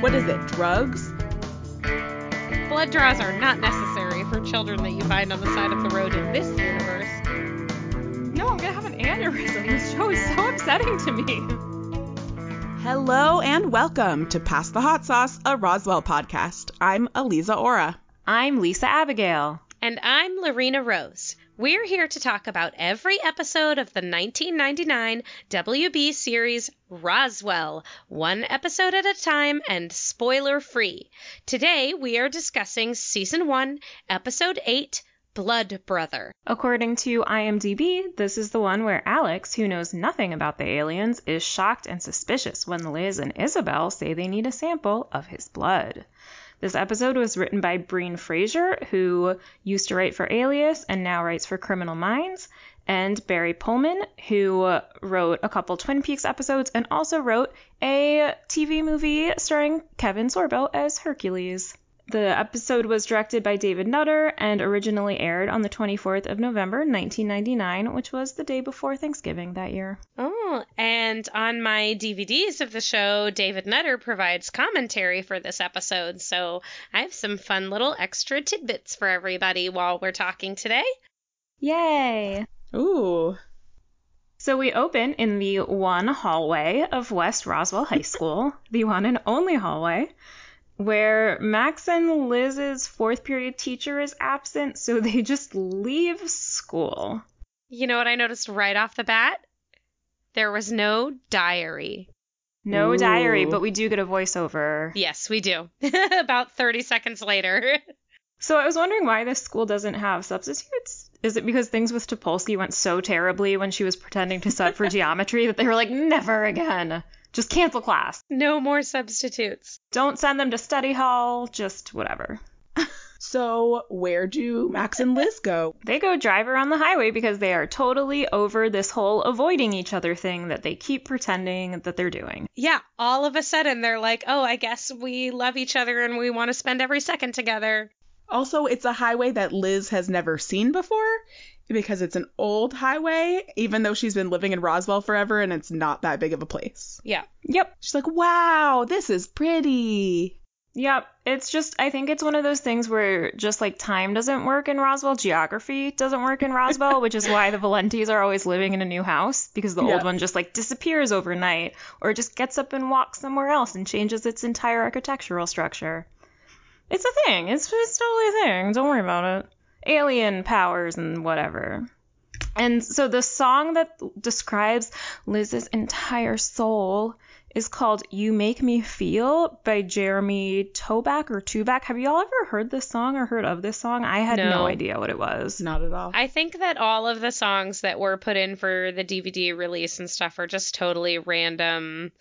What is it? Drugs? Blood draws are not necessary for children that you find on the side of the road in this universe. No, I'm gonna have an aneurysm. This show is so upsetting to me. Hello and welcome to Pass the Hot Sauce, a Roswell podcast. I'm Eliza Ora. I'm Lisa Abigail. And I'm Lorena Rose. We're here to talk about every episode of the 1999 WB series Roswell, one episode at a time and spoiler free. Today we are discussing Season 1, Episode 8 Blood Brother. According to IMDb, this is the one where Alex, who knows nothing about the aliens, is shocked and suspicious when Liz and Isabel say they need a sample of his blood. This episode was written by Breen Frazier, who used to write for Alias and now writes for Criminal Minds, and Barry Pullman, who wrote a couple Twin Peaks episodes and also wrote a TV movie starring Kevin Sorbo as Hercules. The episode was directed by David Nutter and originally aired on the 24th of November, 1999, which was the day before Thanksgiving that year. Oh, and on my DVDs of the show, David Nutter provides commentary for this episode, so I have some fun little extra tidbits for everybody while we're talking today. Yay! Ooh. So we open in the one hallway of West Roswell High School, the one and only hallway where Max and Liz's fourth period teacher is absent, so they just leave school. You know what I noticed right off the bat? There was no diary. No Ooh. diary, but we do get a voiceover. Yes, we do. About 30 seconds later. So I was wondering why this school doesn't have substitutes. Is it because things with Topolsky went so terribly when she was pretending to sub for geometry that they were like, never again? Just cancel class. No more substitutes. Don't send them to study hall, just whatever. So, where do Max and Liz go? They go drive around the highway because they are totally over this whole avoiding each other thing that they keep pretending that they're doing. Yeah, all of a sudden they're like, oh, I guess we love each other and we want to spend every second together. Also, it's a highway that Liz has never seen before because it's an old highway, even though she's been living in Roswell forever and it's not that big of a place. Yeah. Yep, She's like, wow, this is pretty. Yep, it's just I think it's one of those things where just like time doesn't work in Roswell, geography doesn't work in Roswell, which is why the Valentis are always living in a new house because the Yeah. old one just like disappears overnight or just gets up and walks somewhere else and changes its entire architectural structure. It's a thing. It's it's totally a thing. Don't worry about it. Alien powers and whatever. And so the song that describes Liz's entire soul is called You Make Me Feel by Jeremy Toback or Tuback. Have y'all ever heard this song or heard of this song? I had no, No. idea what it was. Not at all. I think that all of the songs that were put in for the DVD release and stuff are just totally random.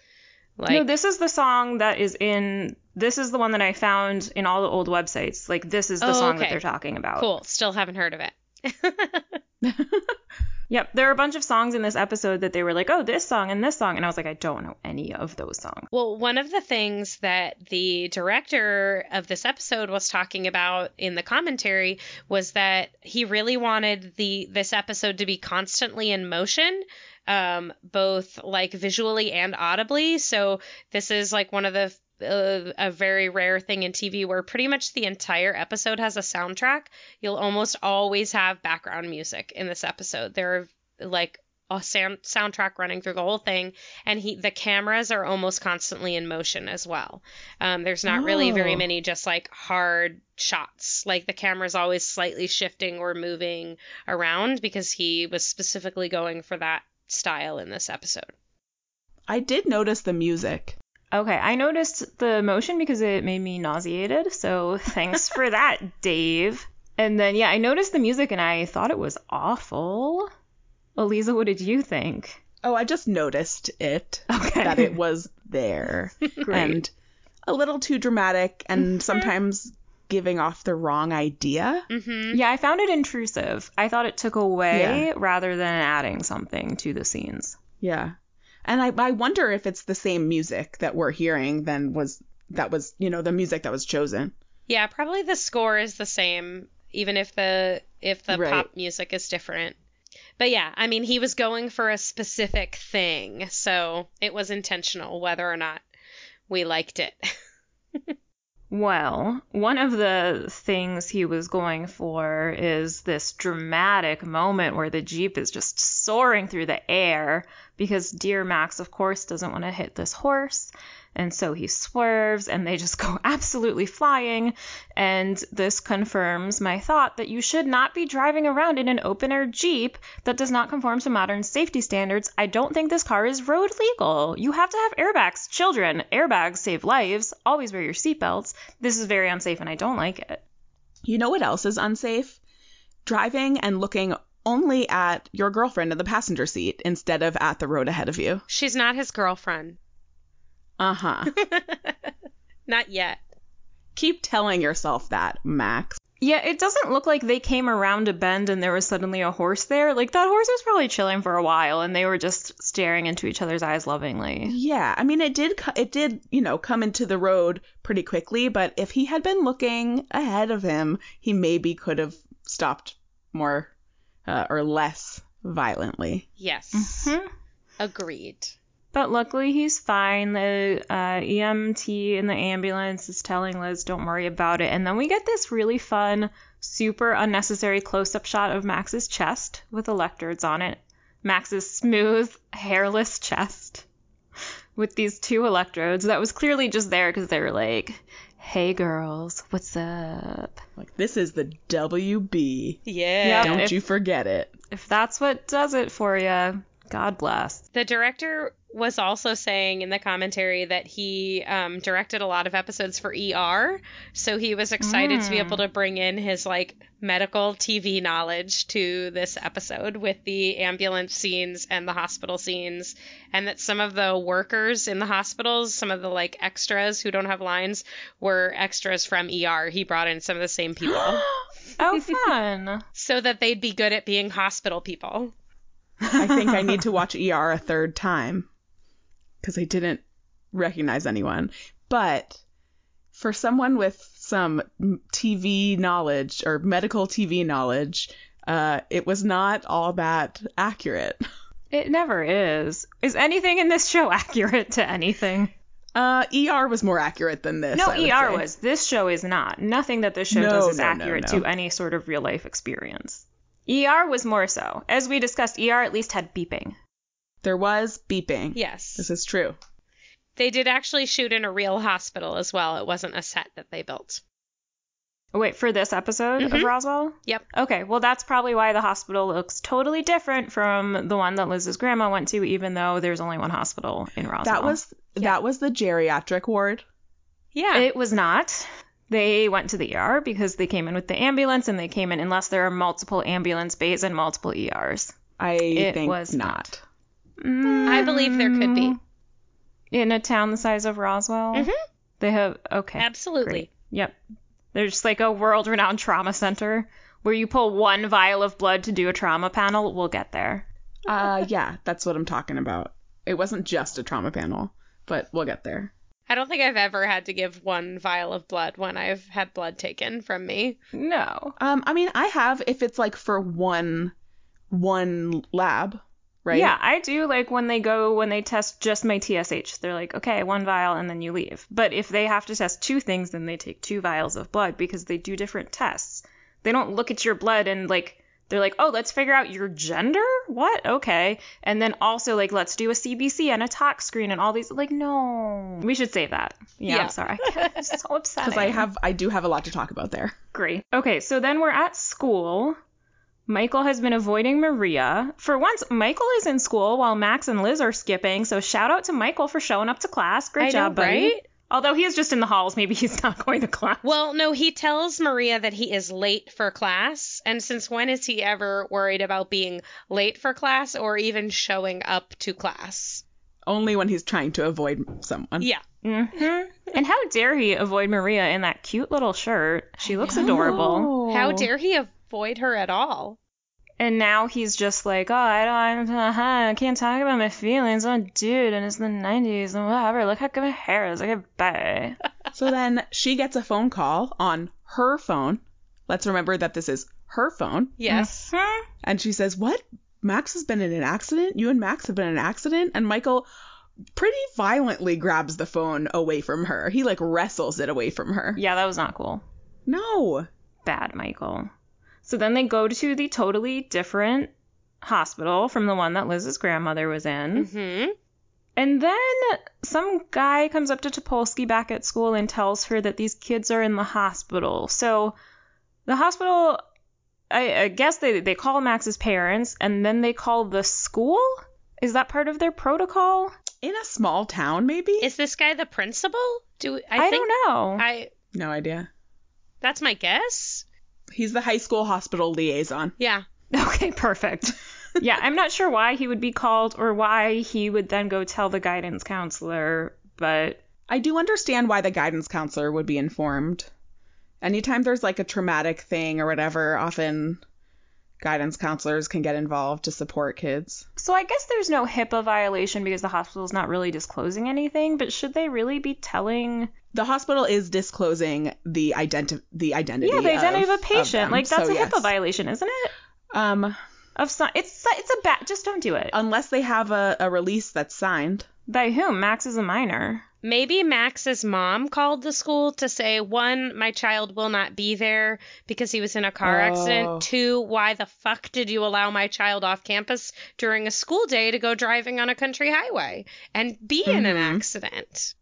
Like, no, this is the song that is in. This is the one that I found in all the old websites. Like, this is the Oh, song that they're talking about. cool. Still haven't heard of it. Yep, there are a bunch of songs in this episode that they were like, oh, this song and this song. And I was like, I don't know any of those songs. Well, one of the things that the director of this episode was talking about in the commentary was that he really wanted the this episode to be constantly in motion, um, both like visually and audibly. So this is like one of the uh, a very rare thing in TV where pretty much the entire episode has a soundtrack. You'll almost always have background music in this episode. There are like a sound soundtrack running through the whole thing, and he the cameras are almost constantly in motion as well. Um, there's not really very Oh. many just like hard shots. Like the camera's always slightly shifting or moving around because he was specifically going for that style in this episode. I did notice the music. Okay, I noticed the motion because it made me nauseated. So thanks for that, Dave. And then, yeah, I noticed the music and I thought it was awful. Eliza, what did you think? Oh, I just noticed it. Okay. That it was there. And a little too dramatic and sometimes giving off the wrong idea. Mm-hmm. Yeah, I found it intrusive. I thought it took away Yeah. rather than adding something to the scenes. Yeah. And I, I wonder if it's the same music that we're hearing than was that was, you know, the music that was chosen. Yeah, probably the score is the same, even if the if the Right. pop music is different. But yeah, I mean, he was going for a specific thing, so it was intentional, whether or not we liked it. Well, one of the things he was going for is this dramatic moment where the Jeep is just soaring through the air because dear Max, of course, doesn't want to hit this horse. And so he swerves and they just go absolutely flying. And this confirms my thought that you should not be driving around in an open air Jeep that does not conform to modern safety standards. I don't think this car is road legal. You have to have airbags. Children, airbags save lives. Always wear your seatbelts. This is very unsafe and I don't like it. You know what else is unsafe? Driving and looking only at your girlfriend in the passenger seat instead of at the road ahead of you. She's not his girlfriend. Uh huh. Not yet. Keep telling yourself that, Max. Yeah, it doesn't look like they came around a bend and there was suddenly a horse there. Like that horse was probably chilling for a while and they were just staring into each other's eyes lovingly. Yeah, I mean it did it did, you know, come into the road pretty quickly, but if he had been looking ahead of him, he maybe could have stopped more uh, or less violently. Yes. Hmm? Agreed. But luckily he's fine. The uh, EMT in the ambulance is telling Liz, don't worry about it. And then we get this really fun, super unnecessary close up shot of Max's chest with electrodes on it. Max's smooth, hairless chest with these two electrodes that was clearly just there because they were like, hey girls, what's up? Like this is the WB. Yeah. Yep. Don't if- you forget it. If that's what does it for you, God bless. The director was also saying in the commentary that he um, directed a lot of episodes for ER, so he was excited to be Mm. able to bring in his like medical TV knowledge to this episode with the ambulance scenes and the hospital scenes, and that some of the workers in the hospitals, some of the like extras who don't have lines, were extras from ER. He brought in some of the same people Oh, fun. so that they'd be good at being hospital people. I think I need to watch ER a third time because I didn't recognize anyone. But for someone with some TV knowledge or medical TV knowledge, uh, it was not all that accurate. It never is. Is anything in this show accurate to anything? Uh, ER was more accurate than this. No, ER say. was. This show is not. Nothing that this show No, does is no, accurate no. to any sort of real life experience. ER was more so. As we discussed, ER at least had beeping. There was beeping. Yes. This is true. They did actually shoot in a real hospital as well. It wasn't a set that they built. Oh, wait, for this episode of Mhm. Roswell? Yep. Okay, well, that's probably why the hospital looks totally different from the one that Liz's grandma went to, even though there's only one hospital in Roswell. That was that was the geriatric ward. Yeah. It was not. They went to the ER because they came in with the ambulance and they came in unless there are multiple ambulance bays and multiple ERs. I It think was not. I believe there could be. Mm, In a town the size of Roswell? Mhm. They have, okay. Absolutely. Great. Yep. There's like a world renowned trauma center where you pull one vial of blood to do a trauma panel. We'll get there. Uh, yeah, that's what I'm talking about. It wasn't just a trauma panel, but we'll get there. I don't think I've ever had to give one vial of blood when I've had blood taken from me. No. Um, I mean, I have if it's like for one one lab, right? Yeah, I do like when they go when they test just my TSH. They're like, okay, one vial and then you leave. But if they have to test two things, then they take two vials of blood because they do different tests. They don't look at your blood and like they're like, oh, let's figure out your gender? What? Okay. And then also like let's do a CBC and a tox screen and all these like no. We should save that. Yeah, Yeah. I'm sorry. It's so upset. Because I have I do have a lot to talk about there. Great. Okay, so then we're at school. Michael has been avoiding Maria. For once, Michael is in school while Max and Liz are skipping, so shout out to Michael for showing up to class. Great I job, know, buddy. right? Although he is just in the halls, maybe he's not going to class. Well, no, he tells Maria that he is late for class. And since when is he ever worried about being late for class or even showing up to class? Only when he's trying to avoid someone. Yeah. hmm And how dare he avoid Maria in that cute little shirt? She looks adorable. How dare he avoid her at all? And now he's just like, oh, I don't, uh-huh, I can't talk about my feelings. I'm a dude, and it's the 90s, and whatever. Look how good my hair is. Okay, bye. So then she gets a phone call on her phone. Let's remember that this is her phone. Yes. Mhm. And she says, What? Max has been in an accident? You and Max have been in an accident? And Michael pretty violently grabs the phone away from her. He like wrestles it away from her. Yeah, that was not cool. No. Bad, Michael. So then they go to the totally different hospital from the one that Liz's grandmother was in. hmm And then some guy comes up to Topolsky back at school and tells her that these kids are in the hospital. So the hospital, I, I guess they, they call Max's parents and then they call the school? Is that part of their protocol? In a small town, maybe? Is this guy the principal? Do I, I, think don't know. I no idea. that's my guess. He's the high school hospital liaison. Yeah. Okay, perfect. yeah, I'm not sure why he would be called or why he would then go tell the guidance counselor, but I do understand why the guidance counselor would be informed. Anytime there's like a traumatic thing or whatever, often guidance counselors can get involved to support kids. so I guess there's no HIPAA violation because the hospital's not really disclosing anything, but should they really be telling The hospital is disclosing the identi- the identity. Yeah, the identity of, of a patient. them, like that's so a yes. HIPAA violation, isn't it? Um, Of some it's it's a bad just don't do it. unless they have a, a release that's signed. By whom? Max is a minor. Maybe Max's mom called the school to say, one, my child will not be there because he was in a car Oh. accident. Two, why the fuck did you allow my child off campus during a school day to go driving on a country highway and be in an Mhm. accident?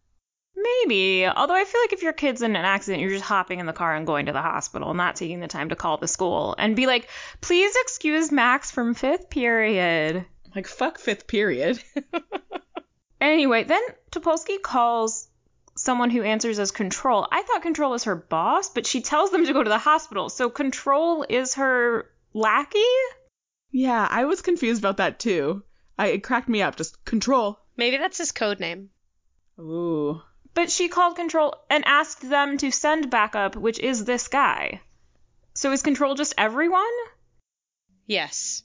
Maybe. Although I feel like if your kid's in an accident, you're just hopping in the car and going to the hospital, not taking the time to call the school and be like, please excuse Max from fifth period. Like fuck fifth period. Anyway, then Topolsky calls someone who answers as Control. I thought Control was her boss, but she tells them to go to the hospital. So Control is her lackey? yeah, I was confused about that too. I it cracked me up. Just control. Maybe that's his code name. Ooh. But she called Control and asked them to send backup, which is this guy. So is Control just everyone? Yes.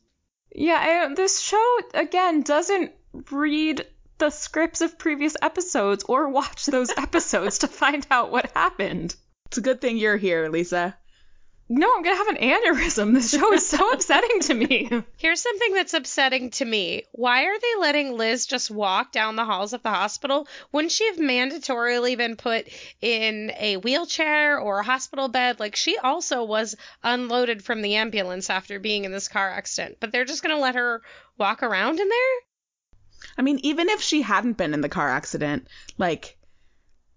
Yeah, I, this show, again, doesn't read the scripts of previous episodes or watch those episodes to find out what happened. It's a good thing you're here, Lisa. No, I'm gonna have an aneurysm. This show is so upsetting to me. Here's something that's upsetting to me. Why are they letting Liz just walk down the halls of the hospital? Wouldn't she have mandatorily been put in a wheelchair or a hospital bed? Like, she also was unloaded from the ambulance after being in this car accident, but they're just going to let her walk around in there? I mean, even if she hadn't been in the car accident, like,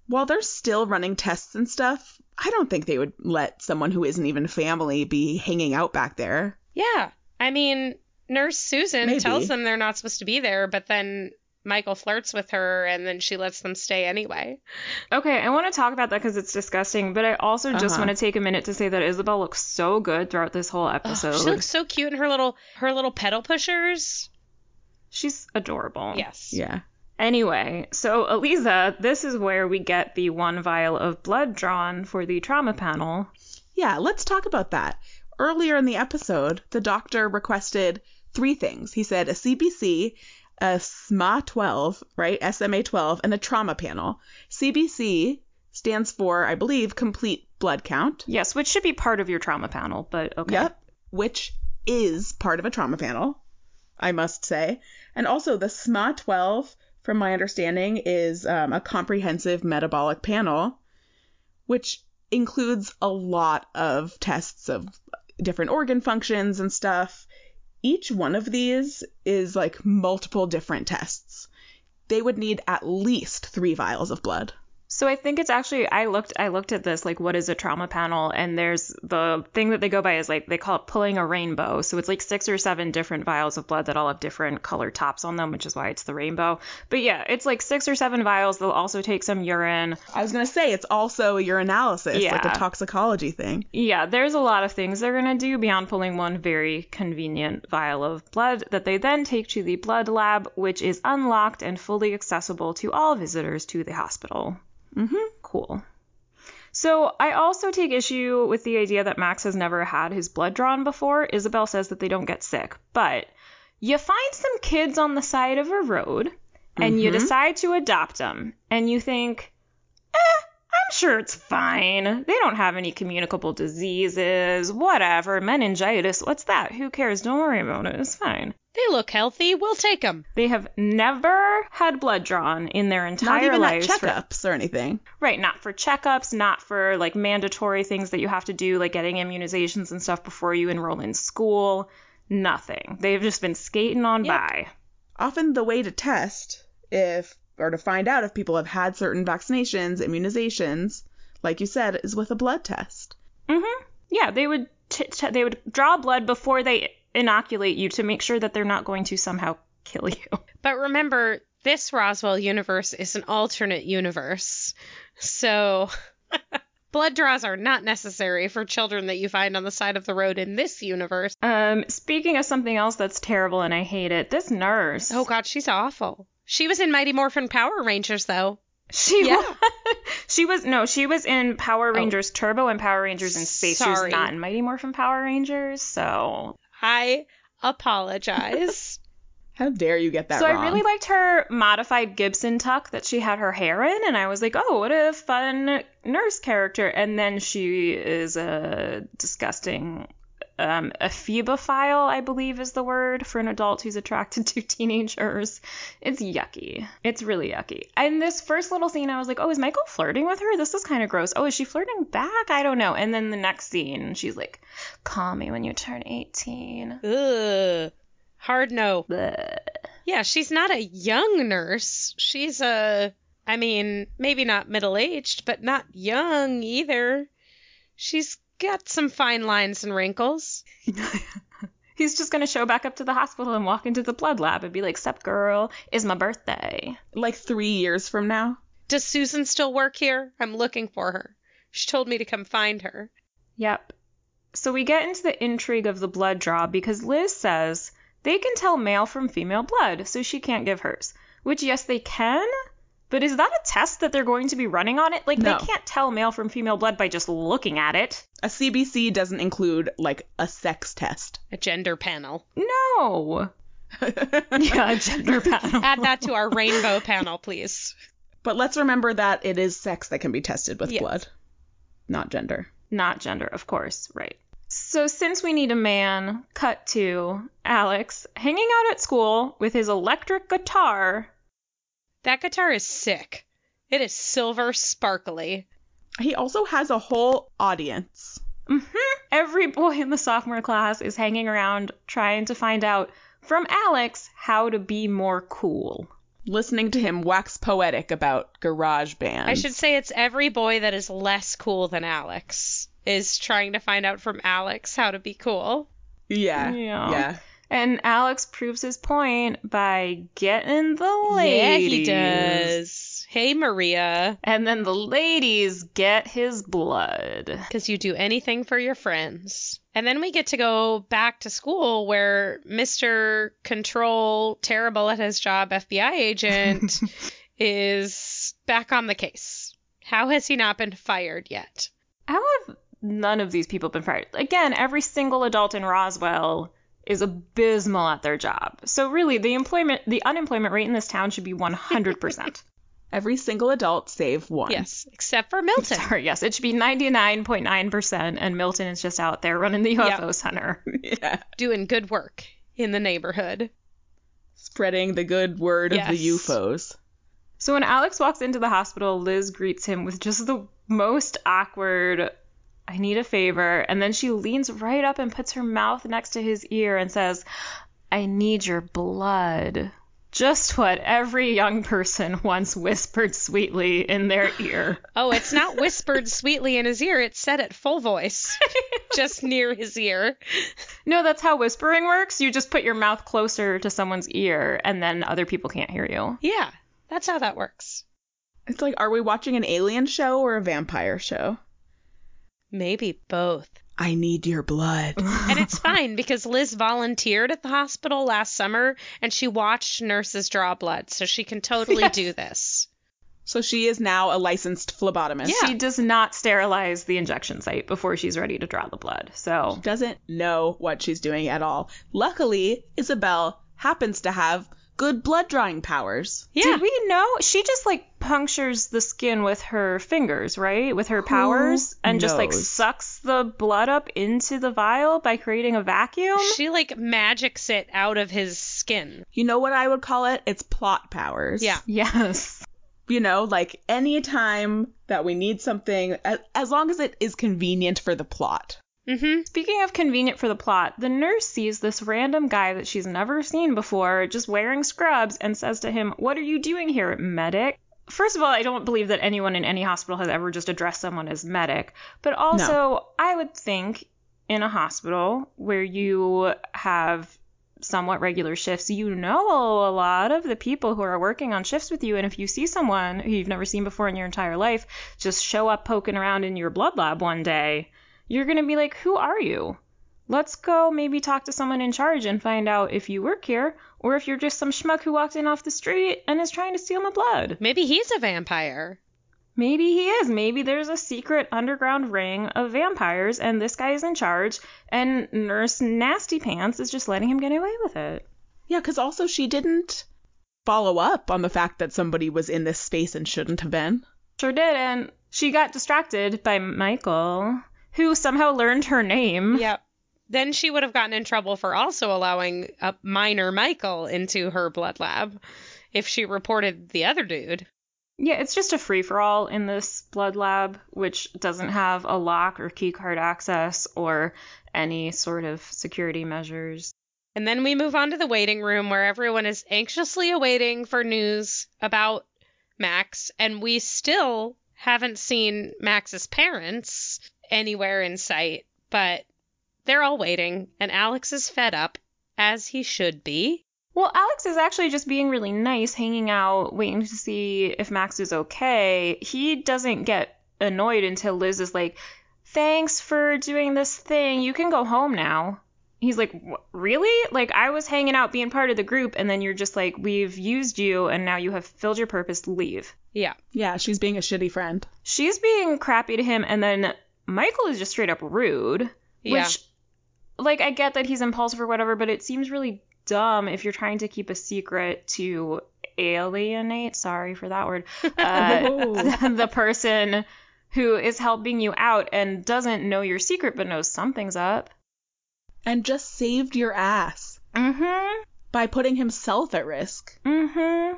while they're still running tests and stuff, I don't think they would let someone who isn't even family be hanging out back there. Yeah. I mean, Nurse Susan Maybe. tells them they're not supposed to be there, but then Michael flirts with her and then she lets them stay anyway. Okay, I want to talk about that because it's disgusting, but I also just Uh-huh. want to take a minute to say that Isabel looks so good throughout this whole Ugh, episode. she looks so cute in her little her little pedal pushers. She's adorable. Yes. Yeah. Anyway, so Eliza, this is where we get the one vial of blood drawn for the trauma panel. Yeah, let's talk about that. Earlier in the episode, the doctor requested three things. He said a CBC, a SMA 12, right? SMA 12, and a trauma panel. CBC stands for, I believe, complete blood count. Yes, which should be part of your trauma panel, but okay. Yep. Which is part of a trauma panel, I must say. And also, the SMA 12, from my understanding, is um, a comprehensive metabolic panel, which includes a lot of tests of different organ functions and stuff. Each one of these is like multiple different tests. They would need at least three vials of blood. So I think it's actually I looked I looked at this like what is a trauma panel and there's the thing that they go by is like they call it pulling a rainbow. So it's like six or seven different vials of blood that all have different color tops on them, which is why it's the rainbow. But yeah, it's like six or seven vials. They'll also take some urine. I was going to say it's also a urinalysis, like a toxicology thing. Yeah, there's a lot of things they're going to do beyond pulling one very convenient vial of blood that they then take to the blood lab, which is unlocked and fully accessible to all visitors to the hospital. Mm-hmm. Cool. So I also take issue with the idea that Max has never had his blood drawn before. Isabel says that they don't get sick, but you find some kids on the side of a road and you Mhm. decide to adopt them and you think, eh, I'm sure it's fine. They don't have any communicable diseases. Whatever. Meningitis. What's that? Who cares? Don't worry about it. It's fine. They look healthy. We'll take them. They have never had blood drawn in their entire Not even at lives. for- checkups or anything. Right, not for checkups, not for like mandatory things that you have to do, like getting immunizations and stuff before you enroll in school. Nothing. They've just been skating on Yep. by. Often the way to test if or to find out if people have had certain vaccinations, immunizations, like you said, is with a blood test. Mm-hmm. Yeah, they would t- t- they would draw blood before they inoculate you to make sure that they're not going to somehow kill you. But remember, this Roswell universe is an alternate universe. So blood draws are not necessary for children that you find on the side of the road in this universe. Um, speaking of something else that's terrible and I hate it, this nurse. Oh god, she's awful. She was in Mighty Morphin Power Rangers though. She Yeah. was, she was no, she was in Power oh. Rangers Turbo and Power Rangers in Space. She Sorry. was not in Mighty Morphin Power Rangers, so I apologize. How dare you get that so wrong? So I really liked her modified Gibson tuck that she had her hair in, and I was like, oh, what a fun nurse character. And then she is a disgusting um, ephebophile, I believe is the word for an adult who's attracted to teenagers. It's yucky. It's really yucky. In this first little scene, I was like, oh, is Michael flirting with her? This is kind of gross. Oh, is she flirting back? I don't know. And then the next scene, she's like, call me when you turn 18. Ugh. Hard no. Yeah, she's not a young nurse. She's a I mean, maybe not middle aged, but not young either. She's got some fine lines and wrinkles. He's just gonna show back up to the hospital and walk into the blood lab and be like, "Sup, girl? Is my birthday." like three years from now. Does Susan still work here? I'm looking for her. She told me to come find her. Yep. So we get into the intrigue of the blood draw because Liz says they can tell male from female blood, so she can't give hers. Which, yes, they can. But is that a test that they're going to be running on it? Like, No. they can't tell male from female blood by just looking at it. A CBC doesn't include like a sex test. A gender panel. No. Yeah, a gender panel. Add that to our rainbow panel, please. But let's remember that it is sex that can be tested with Yes. blood, not gender. Not gender, of course, right. So, since we need a man, cut to Alex hanging out at school with his electric guitar. That guitar is sick. It is silver sparkly. He also has a whole audience. hmm Every boy in the sophomore class is hanging around trying to find out from Alex how to be more cool. Listening to him wax poetic about garage bands. I should say it's every boy that is less cool than Alex is trying to find out from Alex how to be cool. Yeah. Yeah. Yeah. And Alex proves his point by getting the ladies. Yeah, he does. Hey, Maria. And then the ladies get his blood. Because you do anything for your friends. And then we get to go back to school where Mr. Control, terrible at his job FBI agent, is back on the case. How has he not been fired yet? How have none of these people been fired? Again, every single adult in Roswell is abysmal at their job. So really, the employment, the unemployment rate in this town should be 100%. Every single adult save one. Yes, except for Milton. Sorry, yes, it should be 99.9%, and Milton is just out there running the UFO center. yeah. Doing good work in the neighborhood. Spreading the good word of the UFOs. So when Alex walks into the hospital, Liz greets him with just the most awkward, I need a favor. And then she leans right up and puts her mouth next to his ear and says, I need your blood. Just what every young person once whispered sweetly in their ear. Oh, it's not whispered sweetly in his ear, it's said at full voice, just near his ear. No, that's how whispering works. You just put your mouth closer to someone's ear and then other people can't hear you. Yeah, that's how that works. It's like, are we watching an alien show or a vampire show? Maybe both. I need your blood. And it's fine because Liz volunteered at the hospital last summer and she watched nurses draw blood, so she can totally Yes. do this. so she is now a licensed phlebotomist. Yeah. She does not sterilize the injection site before she's ready to draw the blood. So She doesn't know what she's doing at all. Luckily, Isabel happens to have good blood drawing powers. Yeah. Did we know? She just like punctures the skin with her fingers, right? With her powers and just like sucks the blood up into the vial by creating a vacuum. She like magics it out of his skin. You know what I would call it? It's plot powers. Yeah. yes. You know, like any time that we need something, as, as long as it is convenient for the plot. Mm-hmm. Speaking of convenient for the plot, the nurse sees this random guy that she's never seen before just wearing scrubs and says to him, What are you doing here, medic? First of all, I don't believe that anyone in any hospital has ever just addressed someone as medic. But also, I would think in a hospital where you have somewhat regular shifts, you know a lot of the people who are working on shifts with you. And if you see someone who you've never seen before in your entire life just show up poking around in your blood lab one day, you're going to be like, Who are you? Let's go maybe talk to someone in charge and find out if you work here or if you're just some schmuck who walked in off the street and is trying to steal my blood. Maybe he's a vampire. Maybe he is. Maybe there's a secret underground ring of vampires and this guy is in charge and Nurse Nasty Pants is just letting him get away with it. Yeah, because also she didn't follow up on the fact that somebody was in this space and shouldn't have been. Sure did, and she got distracted by Michael, who somehow learned her name. Yep. Then she would have gotten in trouble for also allowing a minor Michael into her blood lab if she reported the other dude. Yeah, it's just a free for all in this blood lab, which doesn't have a lock or keycard access or any sort of security measures. And then we move on to the waiting room where everyone is anxiously awaiting for news about Max, and we still haven't seen Max's parents anywhere in sight, but they're all waiting, and Alex is fed up, as he should be. Well, Alex is actually just being really nice, hanging out, waiting to see if Max is okay. He doesn't get annoyed until Liz is like, Thanks for doing this thing. You can go home now. He's like, Really? Like, I was hanging out being part of the group, and then you're just like, We've used you, and now you have filled your purpose. Leave. Yeah. Yeah, she's being a shitty friend. She's being crappy to him, and then Michael is just straight up rude. Yeah. Which, like, I get that he's impulsive or whatever, but it seems really dumb if you're trying to keep a secret to alienate, sorry for that word, uh, the person who is helping you out and doesn't know your secret but knows something's up. And just saved your ass Mm-hmm. by putting himself at risk. Mm-hmm.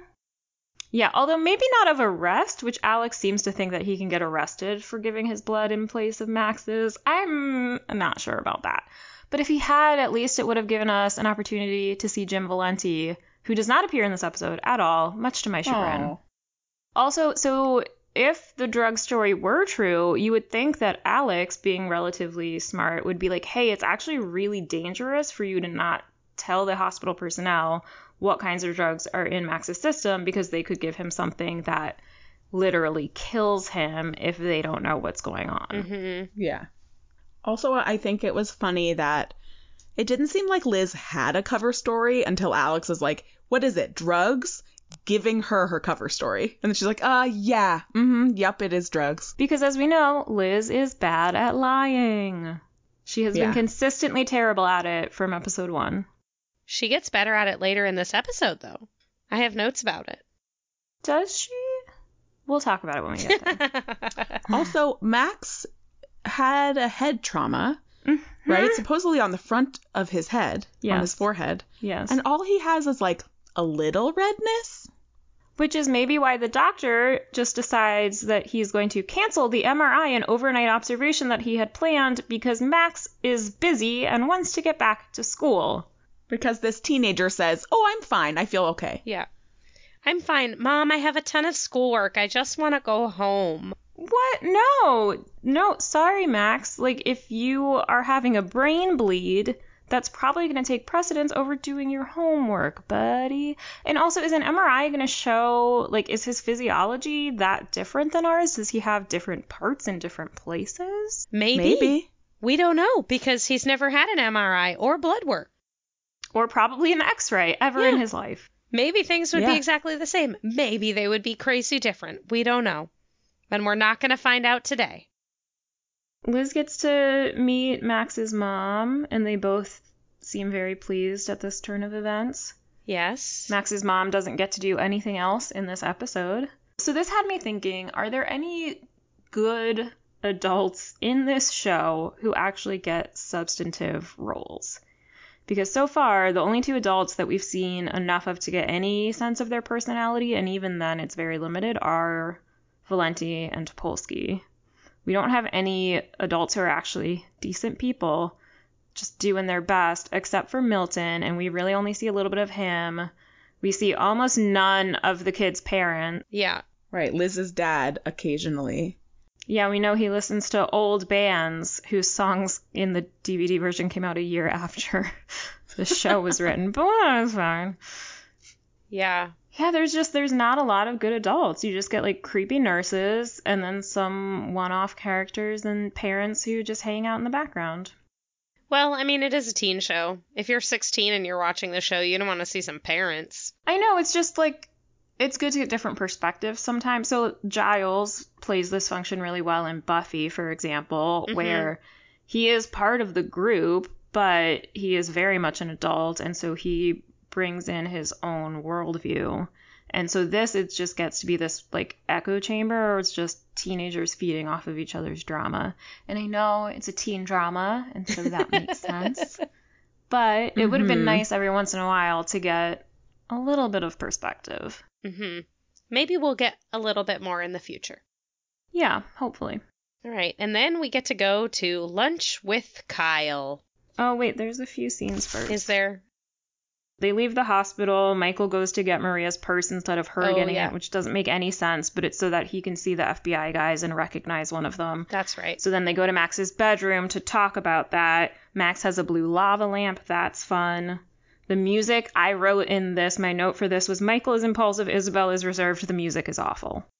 Yeah, although maybe not of arrest, which Alex seems to think that he can get arrested for giving his blood in place of Max's. I'm not sure about that. But if he had, at least it would have given us an opportunity to see Jim Valenti, who does not appear in this episode at all, much to my chagrin. Aw. Also, so if the drug story were true, you would think that Alex, being relatively smart, would be like, hey, it's actually really dangerous for you to not tell the hospital personnel what kinds of drugs are in Max's system because they could give him something that literally kills him if they don't know what's going on. hmm Yeah. Also, I think it was funny that it didn't seem like Liz had a cover story until Alex was like, What is it? Drugs? Giving her her cover story. And then she's like, Uh, yeah. Mm hmm. Yep, it is drugs. Because as we know, Liz is bad at lying. She has Yeah. been consistently terrible at it from episode one. She gets better at it later in this episode, though. I have notes about it. Does she? We'll talk about it when we get there. Also, Max had a head trauma, mm-hmm. right? Supposedly on the front of his head, on his forehead. Yes. And all he has is like a little redness. Which is maybe why the doctor just decides that he's going to cancel the MRI and overnight observation that he had planned because Max is busy and wants to get back to school. Because this teenager says, Oh, I'm fine. I feel okay. yeah. I'm fine. Mom, I have a ton of schoolwork. I just want to go home. What? No. No, sorry, Max. Like, if you are having a brain bleed, that's probably going to take precedence over doing your homework, buddy. And also, is an MRI going to show, like, is his physiology that different than ours? Does he have different parts in different places? Maybe. Maybe. We don't know because he's never had an MRI or blood work. Or probably an x ray ever in his life. Maybe things would Yeah. be exactly the same. Maybe they would be crazy different. We don't know. And we're not going to find out today. Liz gets to meet Max's mom, and they both seem very pleased at this turn of events. Yes. Max's mom doesn't get to do anything else in this episode. So this had me thinking, are there any good adults in this show who actually get substantive roles? Because so far, the only two adults that we've seen enough of to get any sense of their personality, and even then it's very limited, are Valenti and Topolsky. We don't have any adults who are actually decent people, just doing their best, except for Milton, and we really only see a little bit of him. We see almost none of the kids' parents. Yeah. Right, Liz's dad occasionally. Yeah, we know he listens to old bands whose songs in the DVD version came out a year after the show was written, but that's fine. Yeah. Yeah, there's just there's not a lot of good adults. You just get like creepy nurses and then some one-off characters and parents who just hang out in the background. Well, I mean, it is a teen show. If you're 16 and you're watching the show, you don't want to see some parents. I know it's just like it's good to get different perspectives sometimes. So Giles plays this function really well in Buffy, for example, Mhm. where he is part of the group, but he is very much an adult, and so he brings in his own worldview. And so this it just gets to be this like echo chamber or it's just teenagers feeding off of each other's drama. And I know it's a teen drama, and so that makes sense. But it would have been Mhm. nice every once in a while to get a little bit of perspective. Hmm Maybe we'll get a little bit more in the future. Yeah, hopefully. All right. And then we get to go to lunch with Kyle. Oh, wait, there's a few scenes first. Is there? They leave the hospital. Michael goes to get Maria's purse instead of her Oh, getting yeah. it, which doesn't make any sense, but it's so that he can see the FBI guys and recognize one of them. That's right. So then they go to Max's bedroom to talk about that. Max has a blue lava lamp. That's fun. The music, I wrote in this, my note for this was Michael is impulsive, Isabel is reserved, the music is awful.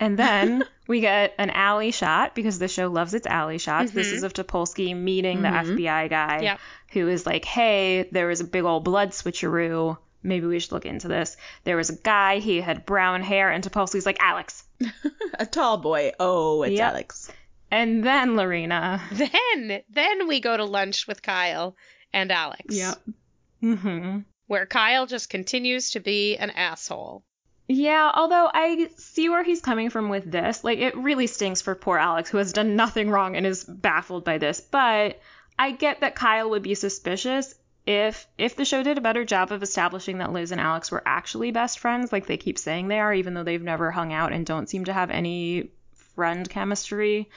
And then we get an alley shot because the show loves its alley shots. This Mhm. is of Topolsky meeting the Mhm. FBI guy Yep. who is like, hey, there was a big old blood switcheroo. Maybe we should look into this. There was a guy, he had brown hair, and Topolsky's like, Alex. A tall boy. Oh, it's Yep. Alex. And then Lorena. Then, then we go to lunch with Kyle and Alex. Yeah. hmm Where Kyle just continues to be an asshole. Yeah, although I see where he's coming from with this. Like, it really stings for poor Alex, who has done nothing wrong and is baffled by this. But I get that Kyle would be suspicious if if the show did a better job of establishing that Liz and Alex were actually best friends, like they keep saying they are, even though they've never hung out and don't seem to have any friend chemistry.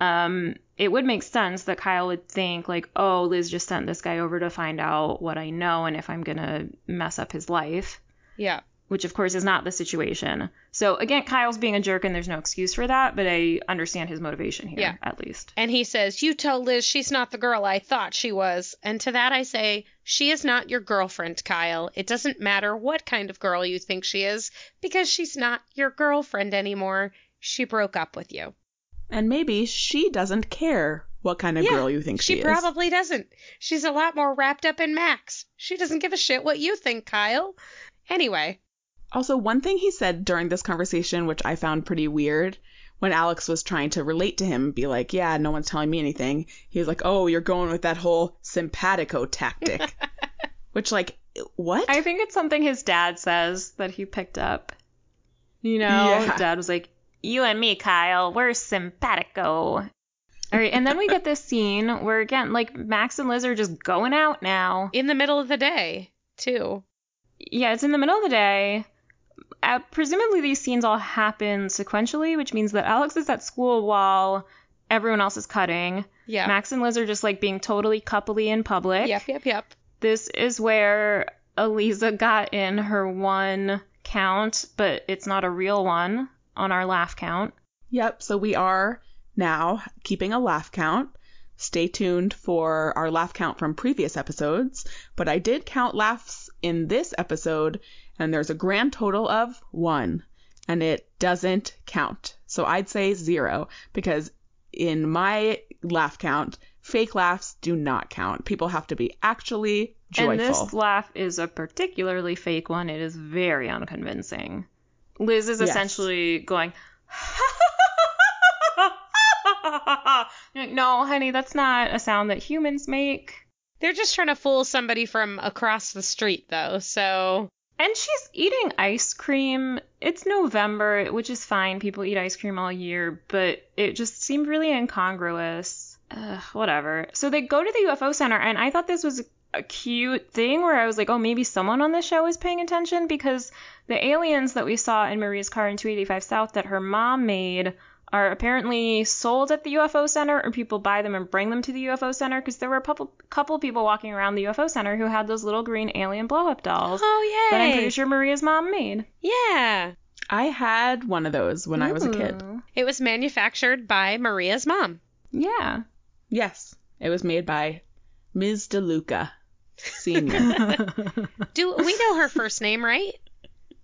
Um, it would make sense that Kyle would think like, oh, Liz just sent this guy over to find out what I know and if I'm gonna mess up his life Yeah. which of course is not the situation. So again, Kyle's being a jerk and there's no excuse for that, but I understand his motivation here Yeah. at least. And he says, You tell Liz she's not the girl I thought she was. And to that I say, She is not your girlfriend, Kyle. It doesn't matter what kind of girl you think she is, because she's not your girlfriend anymore. She broke up with you. And maybe she doesn't care what kind of Yeah, girl you think she, She is. She probably doesn't. She's a lot more wrapped up in Max. She doesn't give a shit what you think, Kyle. Anyway, Also, one thing he said during this conversation, which I found pretty weird, when Alex was trying to relate to him, be like, yeah, no one's telling me anything, he was like, oh, you're going with that whole simpatico tactic. which, like, what? I think it's something his dad says that he picked up. You know, Yeah. dad was like, "You and me, Kyle, we're simpatico." All right, and then we get this scene where again, like Max and Liz are just going out now. in the middle of the day, too. Yeah, it's in the middle of the day. Uh, presumably, these scenes all happen sequentially, which means that Alex is at school while everyone else is cutting. Yeah. Max and Liz are just like being totally coupley in public. Yep, yep, yep. This is where Eliza got in her one count, but it's not a real one on our laugh count. Yep, so we are now keeping a laugh count. Stay tuned for our laugh count from previous episodes, but I did count laughs in this episode, and there's a grand total of one, and it doesn't count. So I'd say zero, because in my laugh count, fake laughs do not count. People have to be actually joyful. And this laugh is a particularly fake one. It is very unconvincing. Liz is Yes. essentially going, no, honey, that's not a sound that humans make. They're just trying to fool somebody from across the street, though. So And she's eating ice cream. It's November, which is fine. People eat ice cream all year, but it just seemed really incongruous. Ugh, whatever. So they go to the UFO center, and I thought this was a cute thing where I was like, oh, maybe someone on the show is paying attention because the aliens that we saw in Maria's car in 285 South that her mom made are apparently sold at the UFO center, or people buy them and bring them to the UFO center because there were a couple, couple people walking around the UFO center who had those little green alien blow up dolls Oh yeah. that I'm pretty sure Maria's mom made. Yeah. I had one of those when I was a kid. It was manufactured by Maria's mom. Yeah. Yes, it was made by Ms. DeLuca Senior. Do we know her first name, right?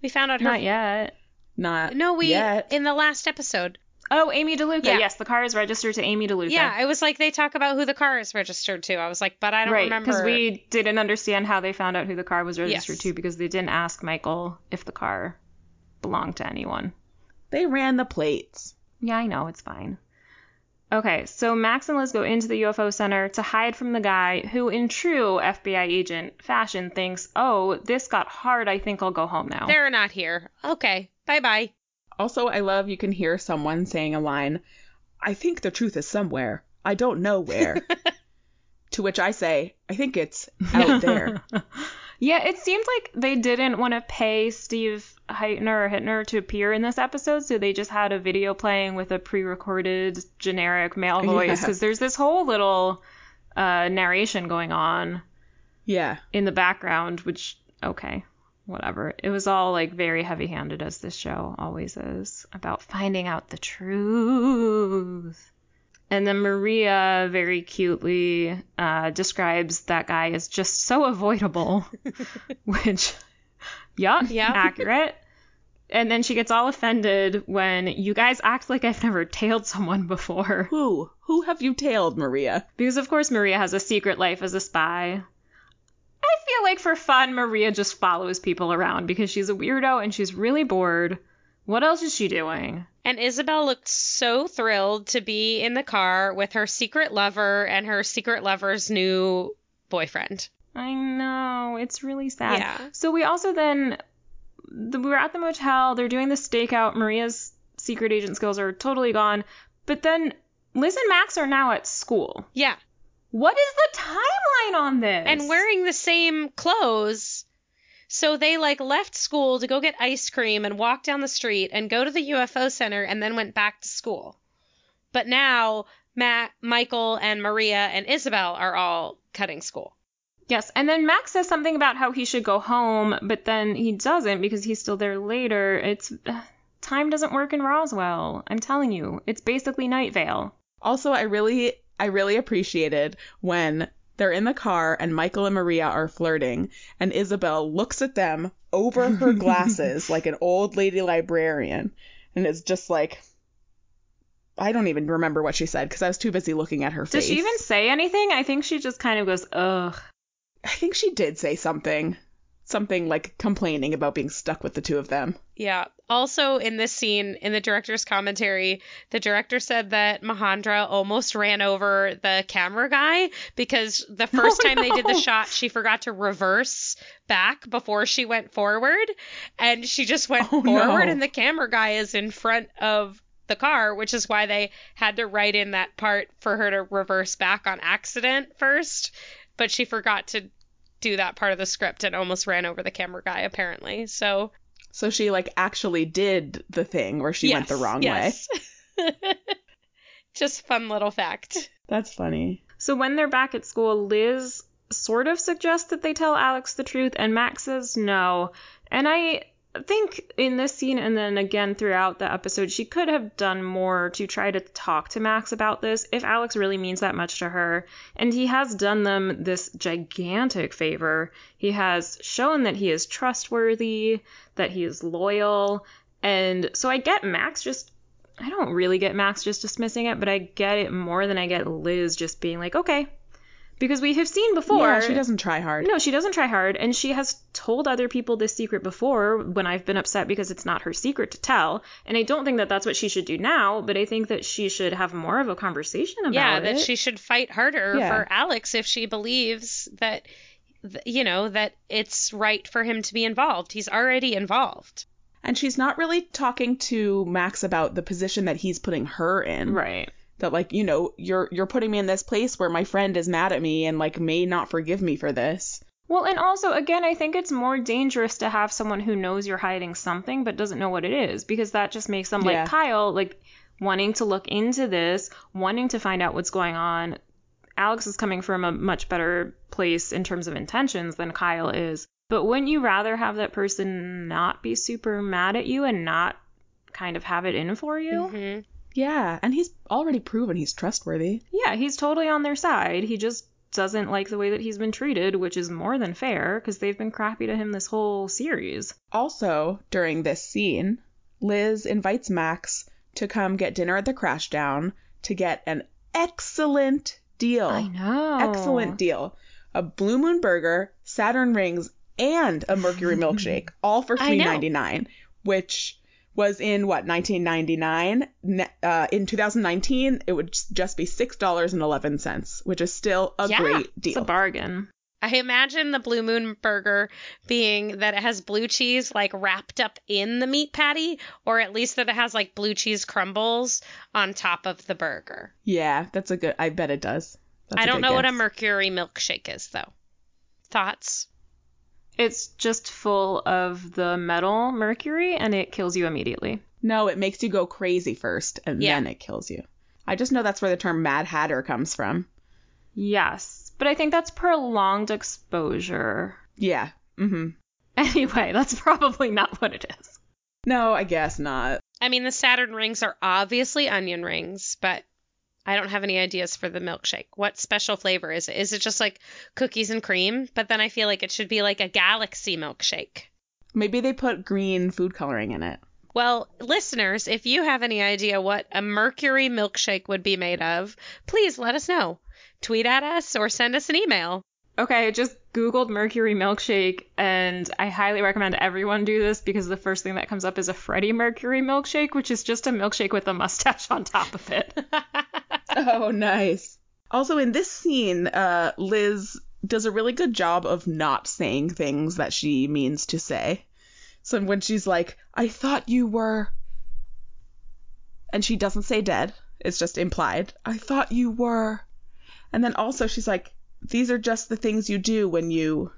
We found out her Not yet. Not No, we yet. in the last episode. Oh, Amy DeLuca. Yeah. Yes, the car is registered to Amy DeLuca. Yeah, I was like they talk about who the car is registered to. I was like, but I don't right, remember. because we didn't understand how they found out who the car was registered Yes. to because they didn't ask Michael if the car belonged to anyone. They ran the plates. Yeah, I know, it's fine. Okay, so Max and Liz go into the UFO center to hide from the guy who, in true FBI agent fashion, thinks, oh, this got hard, I think I'll go home now. They're not here. Okay, bye bye. Also, I love you can hear someone saying a line, I think the truth is somewhere. I don't know where. to which I say, I think it's out there. yeah, it seemed like they didn't want to pay Steve Hytner or Hittner to appear in this episode, so they just had a video playing with a pre-recorded generic male voice Yeah. because there's this whole little uh, narration going on yeah. in the background, which okay, whatever. It was all like very heavy-handed as this show always is about finding out the truth. And then Maria very cutely uh, describes that guy as just so avoidable, which, yeah, Yeah. accurate. And then she gets all offended when you guys act like I've never tailed someone before. Who? Who have you tailed, Maria? Because, of course, Maria has a secret life as a spy. I feel like for fun, Maria just follows people around because she's a weirdo and she's really bored. What else is she doing? And Isabel looked so thrilled to be in the car with her secret lover and her secret lover's new boyfriend. I know, it's really sad. Yeah. So we also then, the, we're at the motel, they're doing the stakeout. Maria's secret agent skills are totally gone. But then Liz and Max are now at school. Yeah. What is the timeline on this? And wearing the same clothes. So they like left school to go get ice cream and walk down the street and go to the UFO center and then went back to school. But now Matt, Michael, and Maria and Isabel are all cutting school. Yes, and then Max says something about how he should go home, but then he doesn't because he's still there later. It's time doesn't work in Roswell. I'm telling you, it's basically Night Vale. Also, I really, I really appreciated when they're in the car and Michael and Maria are flirting, and Isabel looks at them over her glasses like an old lady librarian, and it's just like, I don't even remember what she said because I was too busy looking at her face. Does she even say anything? I think she just kind of goes, ugh. I think she did say something, something like complaining about being stuck with the two of them. Yeah. Also, in this scene, in the director's commentary, the director said that Majandra almost ran over the camera guy because the oh, first Oh, time they did the shot, she forgot to reverse back before she went forward. And she just went Oh, forward, no. and the camera guy is in front of the car, which is why they had to write in that part for her to reverse back on accident first. But she forgot to do that part of the script and almost ran over the camera guy, apparently. So. So she like actually did the thing where she went the Yes, wrong way. yes. Just fun little fact. That's funny. So when they're back at school, Liz sort of suggests that they tell Alex the truth, and Max says no. And I think in this scene and then again throughout the episode, she could have done more to try to talk to Max about this if Alex really means that much to her. And he has done them this gigantic favor. He has shown that he is trustworthy, that he is loyal. And so I get Max just I don't really get Max just dismissing it, but I get it more than I get Liz just being like, okay. Because we have seen before. Yeah, she doesn't try hard. No, she doesn't try hard, and she has told other people this secret before when I've been upset because it's not her secret to tell. And I don't think that that's what she should do now, but I think that she should have more of a conversation about yeah, it. Yeah, that she should fight harder Yeah. for Alex if she believes that, you know, that it's right for him to be involved. He's already involved. And she's not really talking to Max about the position that he's putting her in. Right. That like, you know, you're you're putting me in this place where my friend is mad at me and like may not forgive me for this. Well, and also, again, I think it's more dangerous to have someone who knows you're hiding something but doesn't know what it is because that just makes them Yeah. like Kyle, like wanting to look into this, wanting to find out what's going on. Alex is coming from a much better place in terms of intentions than Kyle is. But wouldn't you rather have that person not be super mad at you and not kind of have it in for you? hmm Yeah, and he's already proven he's trustworthy. Yeah, he's totally on their side. He just doesn't like the way that he's been treated, which is more than fair because they've been crappy to him this whole series. Also, during this scene, Liz invites Max to come get dinner at the Crashdown to get an excellent deal. I know. Excellent deal. A Blue Moon burger, Saturn rings, and a Mercury milkshake, all for three ninety nine, which was in what 1999. Uh, in 2019, it would just be six dollars and eleven cents, which is still a Yeah, great deal. It's a bargain. I imagine the Blue Moon burger being that it has blue cheese like wrapped up in the meat patty, or at least that it has like blue cheese crumbles on top of the burger. yeah, that's a good. I bet it does. That's I don't know what a mercury milkshake is though. Thoughts? It's just full of the metal mercury and it kills you immediately. No, it makes you go crazy first, and Yeah. then it kills you. I just know that's where the term Mad Hatter comes from. Yes, but I think that's prolonged exposure. Yeah. Mm-hmm. Anyway, that's probably not what it is. No, I guess not. I mean, the Saturn rings are obviously onion rings, but I don't have any ideas for the milkshake. What special flavor is it? Is it just like cookies and cream? But then I feel like it should be like a galaxy milkshake. Maybe they put green food coloring in it. Well, listeners, if you have any idea what a mercury milkshake would be made of, please let us know. Tweet at us or send us an email. Okay, I just Googled mercury milkshake and I highly recommend everyone do this because the first thing that comes up is a Freddie Mercury milkshake, which is just a milkshake with a mustache on top of it. oh, nice. Also, in this scene, uh, Liz does a really good job of not saying things that she means to say. So when she's like, I thought you were. And she doesn't say dead, it's just implied. I thought you were. And then also she's like, these are just the things you do when you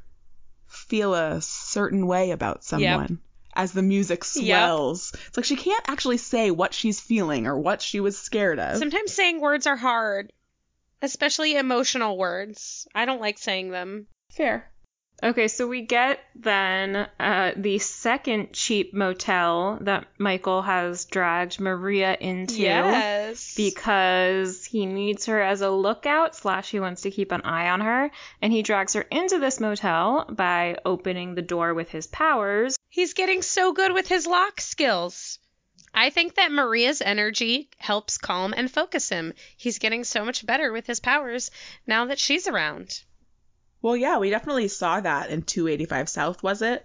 feel a certain way about someone. As the music swells. It's like she can't actually say what she's feeling or what she was scared of. Sometimes saying words are hard, especially emotional words. I don't like saying them. Fair. Okay, so we get then uh, the second cheap motel that Michael has dragged Maria into Yes. because he needs her as a lookout slash he wants to keep an eye on her, and he drags her into this motel by opening the door with his powers. He's getting so good with his lock skills. I think that Maria's energy helps calm and focus him. He's getting so much better with his powers now that she's around. Well, yeah, we definitely saw that in 285 South, was it?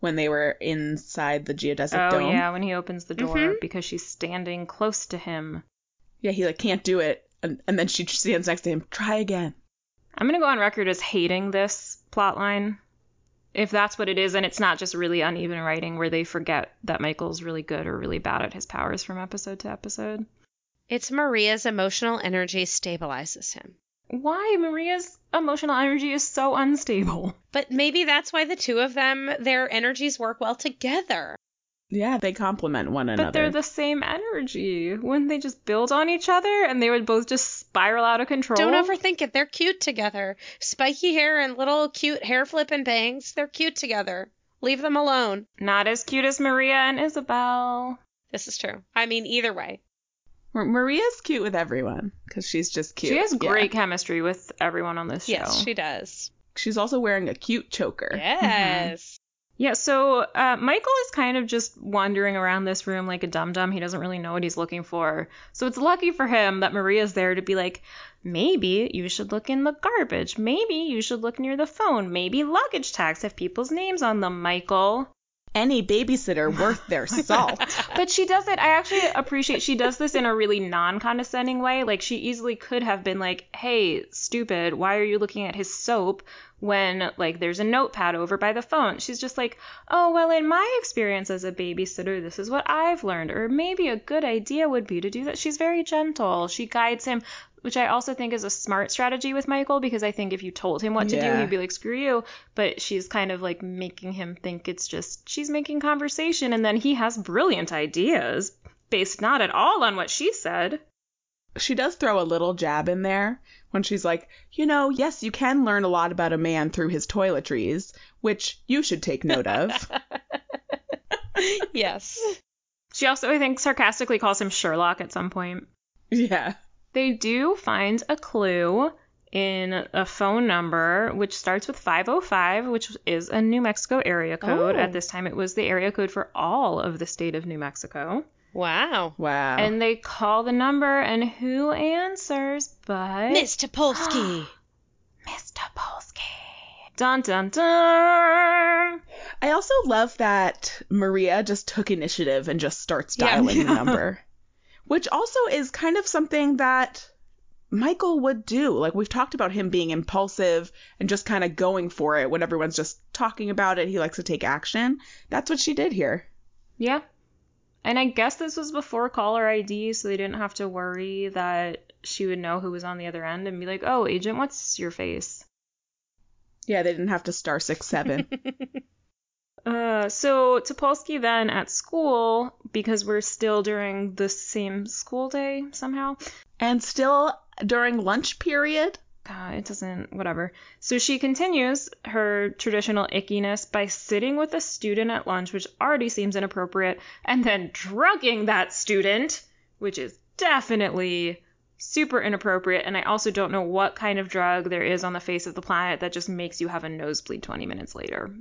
When they were inside the geodesic oh dome. Oh, yeah, when he opens the door Mhm. because she's standing close to him. Yeah, he like can't do it, and, and then she stands next to him. Try again. I'm gonna go on record as hating this plotline. If that's what it is, and it's not just really uneven writing where they forget that Michael's really good or really bad at his powers from episode to episode. It's Maria's emotional energy stabilizes him. Why Maria's emotional energy is so unstable. But maybe that's why the two of them, their energies work well together. Yeah, they complement one another. But they're the same energy. Wouldn't they just build on each other and they would both just spiral out of control? Don't overthink it. They're cute together. Spiky hair and little cute hair flip and bangs. They're cute together. Leave them alone. Not as cute as Maria and Isabel. This is true. I mean, either way. Maria's cute with everyone because she's just cute. She has Yeah. great chemistry with everyone on this show. Yes, she does. She's also wearing a cute choker. Yes. Yeah, so uh, Michael is kind of just wandering around this room like a dum dum. He doesn't really know what he's looking for. So it's lucky for him that Maria's there to be like, maybe you should look in the garbage. Maybe you should look near the phone. Maybe luggage tags have people's names on them, Michael. Any babysitter worth their salt. But she does it. I actually appreciate she does this in a really non-condescending way. Like she easily could have been like, "Hey, stupid, why are you looking at his soap when like there's a notepad over by the phone?" She's just like, "Oh, well, in my experience as a babysitter, this is what I've learned." Or maybe a good idea would be to do that. She's very gentle. She guides him which I also think is a smart strategy with Michael because I think if you told him what to do, he'd be like, screw you. But she's kind of like making him think it's just she's making conversation, and then he has brilliant ideas based not at all on what she said. she does throw a little jab in there when she's like, you know, yes, you can learn a lot about a man through his toiletries, which you should take note of. yes. She also, I think, sarcastically calls him Sherlock at some point. yeah. They do find a clue in a phone number which starts with 505, which is a New Mexico area code. Oh. At this time, it was the area code for all of the state of New Mexico. Wow. Wow. And they call the number, and who answers but Mr. Topolsky. Mr. Polsky. Dun dun dun. I also love that Maria just took initiative and just starts Yeah. dialing the number, which also is kind of something that Michael would do. Like we've talked about him being impulsive and just kind of going for it when everyone's just talking about it. He likes to take action. That's what she did here. Yeah. And I guess this was before caller ID, so they didn't have to worry that she would know who was on the other end and be like, oh, agent, what's your face? Yeah, they didn't have to star six seven. Uh, so Topolsky then at school, because we're still during the same school day somehow. and still during lunch period. God, it doesn't, whatever. So she continues her traditional ickiness by sitting with a student at lunch, which already seems inappropriate, and then drugging that student, which is definitely super inappropriate. And I also don't know what kind of drug there is on the face of the planet that just makes you have a nosebleed 20 minutes later.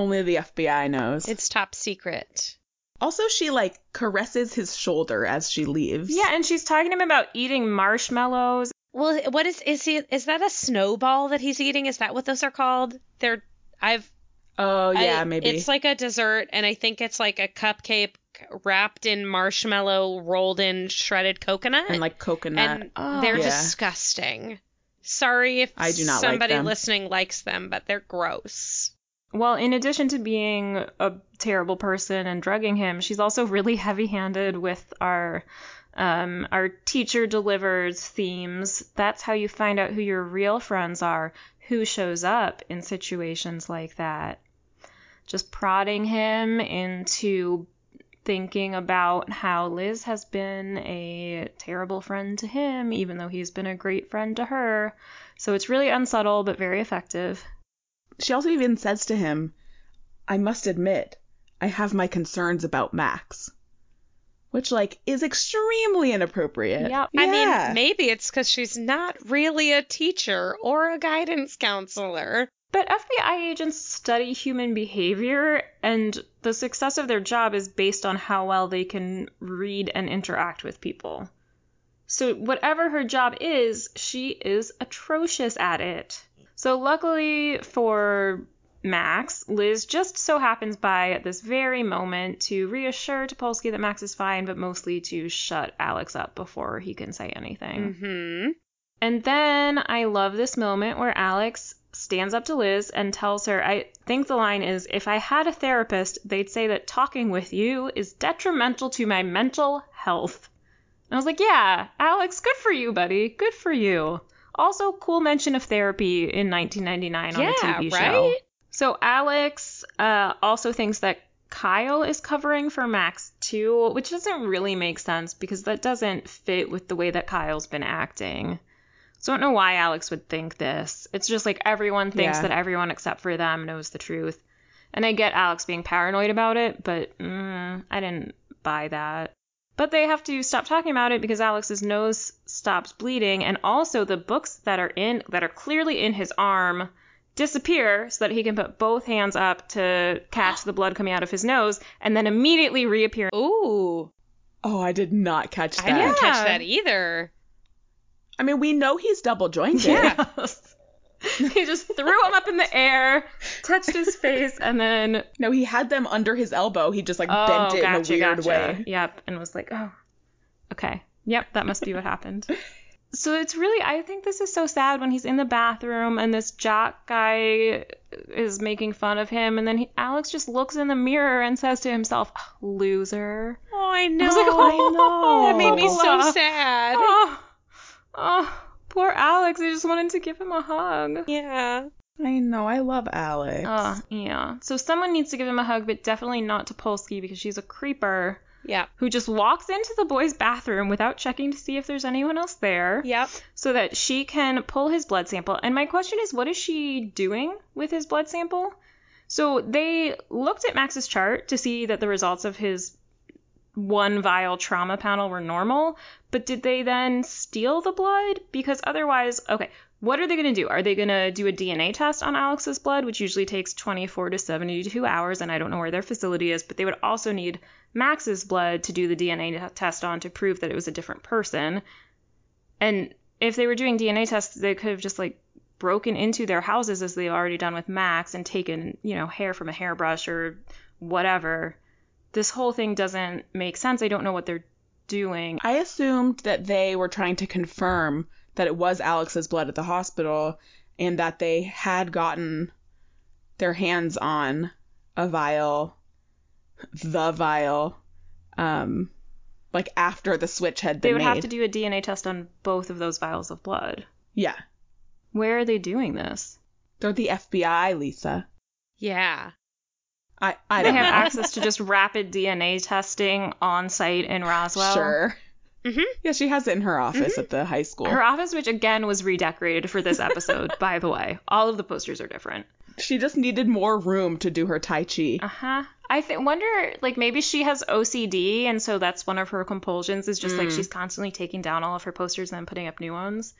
Only the FBI knows. It's top secret. also, she like caresses his shoulder as she leaves. Yeah, and she's talking to him about eating marshmallows. Well, what is is he? Is that a snowball that he's eating? Is that what those are called? They're I've Oh yeah, I- maybe. It's like a dessert, and I think it's like a cupcake wrapped in marshmallow, rolled in shredded coconut, and like coconut. and Oh. they're Yeah. disgusting. Sorry if I do not like somebody them. listening likes them, but they're gross. Well, in addition to being a terrible person and drugging him, she's also really heavy-handed with our um, our teacher delivers themes. That's how you find out who your real friends are, who shows up in situations like that. Just prodding him into thinking about how Liz has been a terrible friend to him, even though he's been a great friend to her. So it's really unsubtle but very effective. She also even says to him, "I must admit, I have my concerns about Max." Which like is extremely inappropriate. Yep. I mean, maybe it's because she's not really a teacher or a guidance counselor. But FBI agents study human behavior, and the success of their job is based on how well they can read and interact with people. So, whatever her job is, she is atrocious at it. So, luckily for Max, Liz just so happens by at this very moment to reassure Topolsky that Max is fine, but mostly to shut Alex up before he can say anything. hmm And then I love this moment where Alex stands up to Liz and tells her, I think the line is, if I had a therapist, they'd say that talking with you is detrimental to my mental health. And I was like, yeah, Alex, good for you, buddy. Good for you. Also, cool mention of therapy in 1999 on Yeah, a TV show. right? So Alex uh, also thinks that Kyle is covering for Max too, which doesn't really make sense because that doesn't fit with the way that Kyle's been acting. So I don't know why Alex would think this. It's just like everyone thinks Yeah. that everyone except for them knows the truth. And I get Alex being paranoid about it, but mm, I didn't buy that. But they have to stop talking about it because Alex's nose stops bleeding, and also the books that are in that are clearly in his arm disappear so that he can put both hands up to catch the blood coming out of his nose and then immediately reappear. Ooh, Oh, I did not catch that. I didn't catch that either. I mean, we know he's double jointed. Yes. he just threw him up in the air, touched his face, and then No, he had them under his elbow. He just like oh, bent it gotcha, in a weird gotcha. way. Yep, and was like, oh, okay, yep, that must be what happened. So it's really, I think this is so sad when he's in the bathroom and this jock guy is making fun of him, and then he, Alex just looks in the mirror and says to himself, oh, loser. Oh, I know. I was like, oh, that made me so sad. Oh, oh, poor Alex. I just wanted to give him a hug. Yeah. I know. I love Alex. Uh, yeah. So someone needs to give him a hug, but definitely not Topolsky because she's a creeper Yeah. who just walks into the boys' bathroom without checking to see if there's anyone else there Yep. so that she can pull his blood sample. And my question is, what is she doing with his blood sample? So they looked at Max's chart to see that the results of his one vial trauma panel were normal, but did they then steal the blood? Because otherwise, okay, what are they going to do? Are they going to do a DNA test on Alex's blood, which usually takes 24 to 72 hours, and I don't know where their facility is, but they would also need Max's blood to do the DNA test on to prove that it was a different person. And if they were doing DNA tests, they could have just like broken into their houses as they've already done with Max and taken, you know, hair from a hairbrush or whatever. This whole thing doesn't make sense. I don't know what they're doing. I assumed that they were trying to confirm that it was Alex's blood at the hospital and that they had gotten their hands on a vial, the vial, um, like after the switch had been They would made. have to do a DNA test on both of those vials of blood. yeah, Where are they doing this? they're the FBI, Lisa. Yeah. I I They don't have know. access to just rapid DNA testing on site in Roswell. Sure. Mhm. Yeah, she has it in her office at the high school. Her office, which again was redecorated for this episode, by the way. All of the posters are different. She just needed more room to do her Tai Chi. Uh huh. I th- wonder, like, maybe she has OCD, and so that's one of her compulsions is just like Mm. she's constantly taking down all of her posters and then putting up new ones.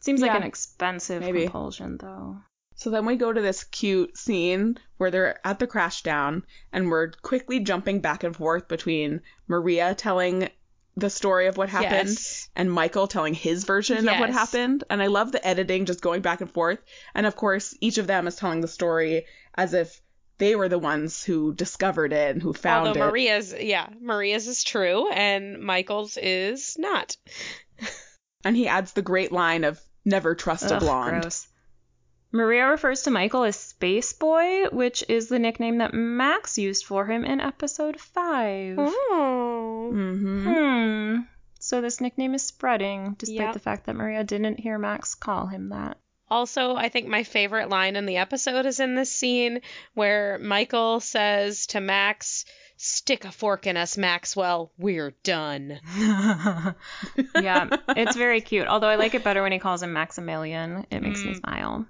Seems like an expensive Maybe. compulsion, though. So then we go to this cute scene where they're at the Crashdown and we're quickly jumping back and forth between Maria telling the story of what happened Yes. and Michael telling his version of what happened. And I love the editing just going back and forth. And of course, each of them is telling the story as if they were the ones who discovered it and who found Although it. Maria's, yeah, Maria's is true and Michael's is not. And he adds the great line of never trust a blonde. Gross. Maria refers to Michael as Space Boy, which is the nickname that Max used for him in episode 5. Oh. hmm Hmm. So this nickname is spreading, despite Yep. the fact that Maria didn't hear Max call him that. Also, I think my favorite line in the episode is in this scene where Michael says to Max, Stick a fork in us, Maxwell. We're done. yeah, it's very cute. Although I like it better when he calls him Maximilian. It makes me Mm. smile.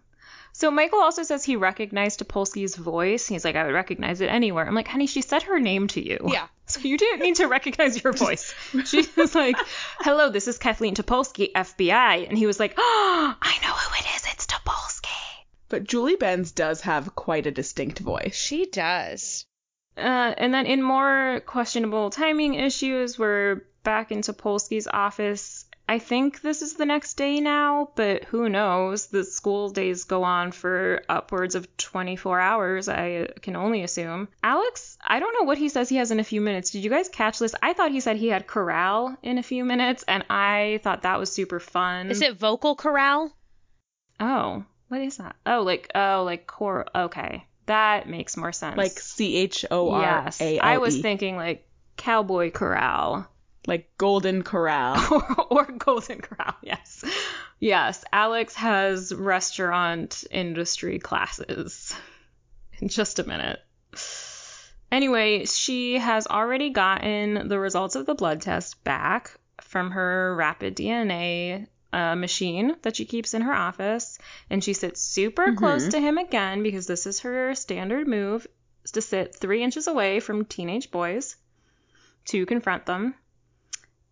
So Michael also says he recognized Topolsky's voice. He's like, I would recognize it anywhere. I'm like, honey, she said her name to you. Yeah. So you didn't need to recognize your voice. She was like, hello, this is Kathleen Topolsky, FBI. And he was like, oh, I know who it is. It's Topolsky. But Julie Benz does have quite a distinct voice. She does. Uh, and then in more questionable timing issues, we're back in Topolsky's office. I think this is the next day now, but who knows? The school days go on for upwards of 24 hours, I can only assume. Alex, I don't know what he says he has in a few minutes. Did you guys catch this? I thought he said he had corral in a few minutes, and I thought that was super fun. Is it vocal corral? Oh, what is that? Oh, like, oh, like core. Okay. That makes more sense. Like C H O R Yes, A I L was E. thinking like Cowboy Corral Like Golden Corral. or, or Golden Corral. Yes, yes. Alex has restaurant industry classes. In just a minute. Anyway, she has already gotten the results of the blood test back from her rapid DNA uh, machine that she keeps in her office, and she sits super Mhm. close to him again because this is her standard move to sit three inches away from teenage boys to confront them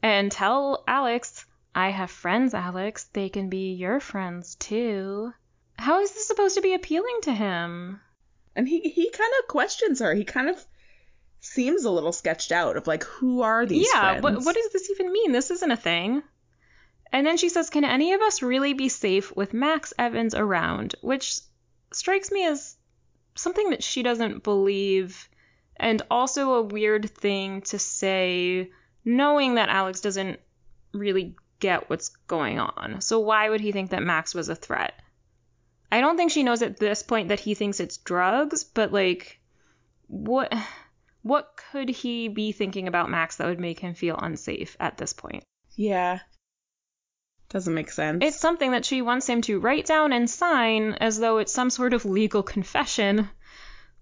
and tell Alex, I have friends, Alex. They can be your friends too. How is this supposed to be appealing to him? And he he kind of questions her. He kind of seems a little sketched out of like who are these yeah, friends? what, what does this even mean? This isn't a thing. And then she says, Can any of us really be safe with Max Evans around? Which strikes me as something that she doesn't believe, and also a weird thing to say, knowing that Alex doesn't really get what's going on. So why would he think that Max was a threat? I don't think she knows at this point that he thinks it's drugs, but like what what could he be thinking about Max that would make him feel unsafe at this point? Yeah. Doesn't make sense. It's something that she wants him to write down and sign as though it's some sort of legal confession,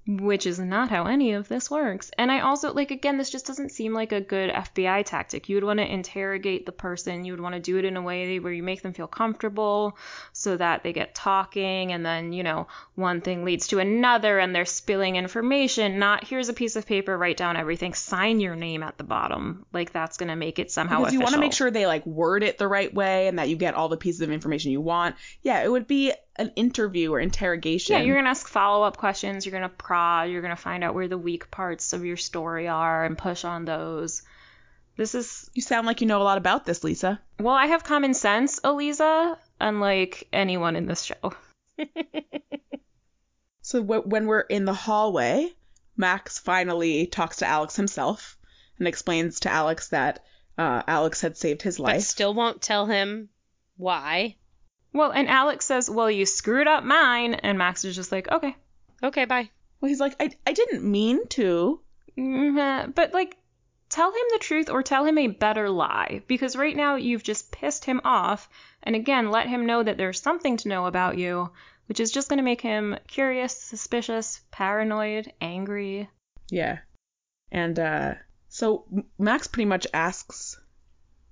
which is not how any of this works. And I also, like, again, this just doesn't seem like a good FBI tactic. You would want to interrogate the person, you would want to do it in a way where you make them feel comfortable so that they get talking, and then, you know, one thing leads to another and they're spilling information. Not here's a piece of paper, write down everything, sign your name at the bottom. Like, that's going to make it somehow because you want to make sure they like word it the right way and that you get all the pieces of information you want. Yeah, it would be an interview or interrogation. Yeah, you're gonna ask follow up questions. You're gonna prod. You're gonna find out where the weak parts of your story are and push on those. This is You sound like you know a lot about this, Lisa. well, I have common sense, Eliza, unlike anyone in this show. So w- when we're in the hallway, Max finally talks to Alex himself and explains to Alex that uh, Alex had saved his life. But life. still won't tell him why. Well, and Alex says, "Well, you screwed up mine," and Max is just like, "Okay." Okay, bye. well, he's like, I, I didn't mean to. Mhm. But like, tell him the truth or tell him a better lie, because right now you've just pissed him off, and again, let him know that there's something to know about you, which is just going to make him curious, suspicious, paranoid, angry. Yeah. And uh, so Max pretty much asks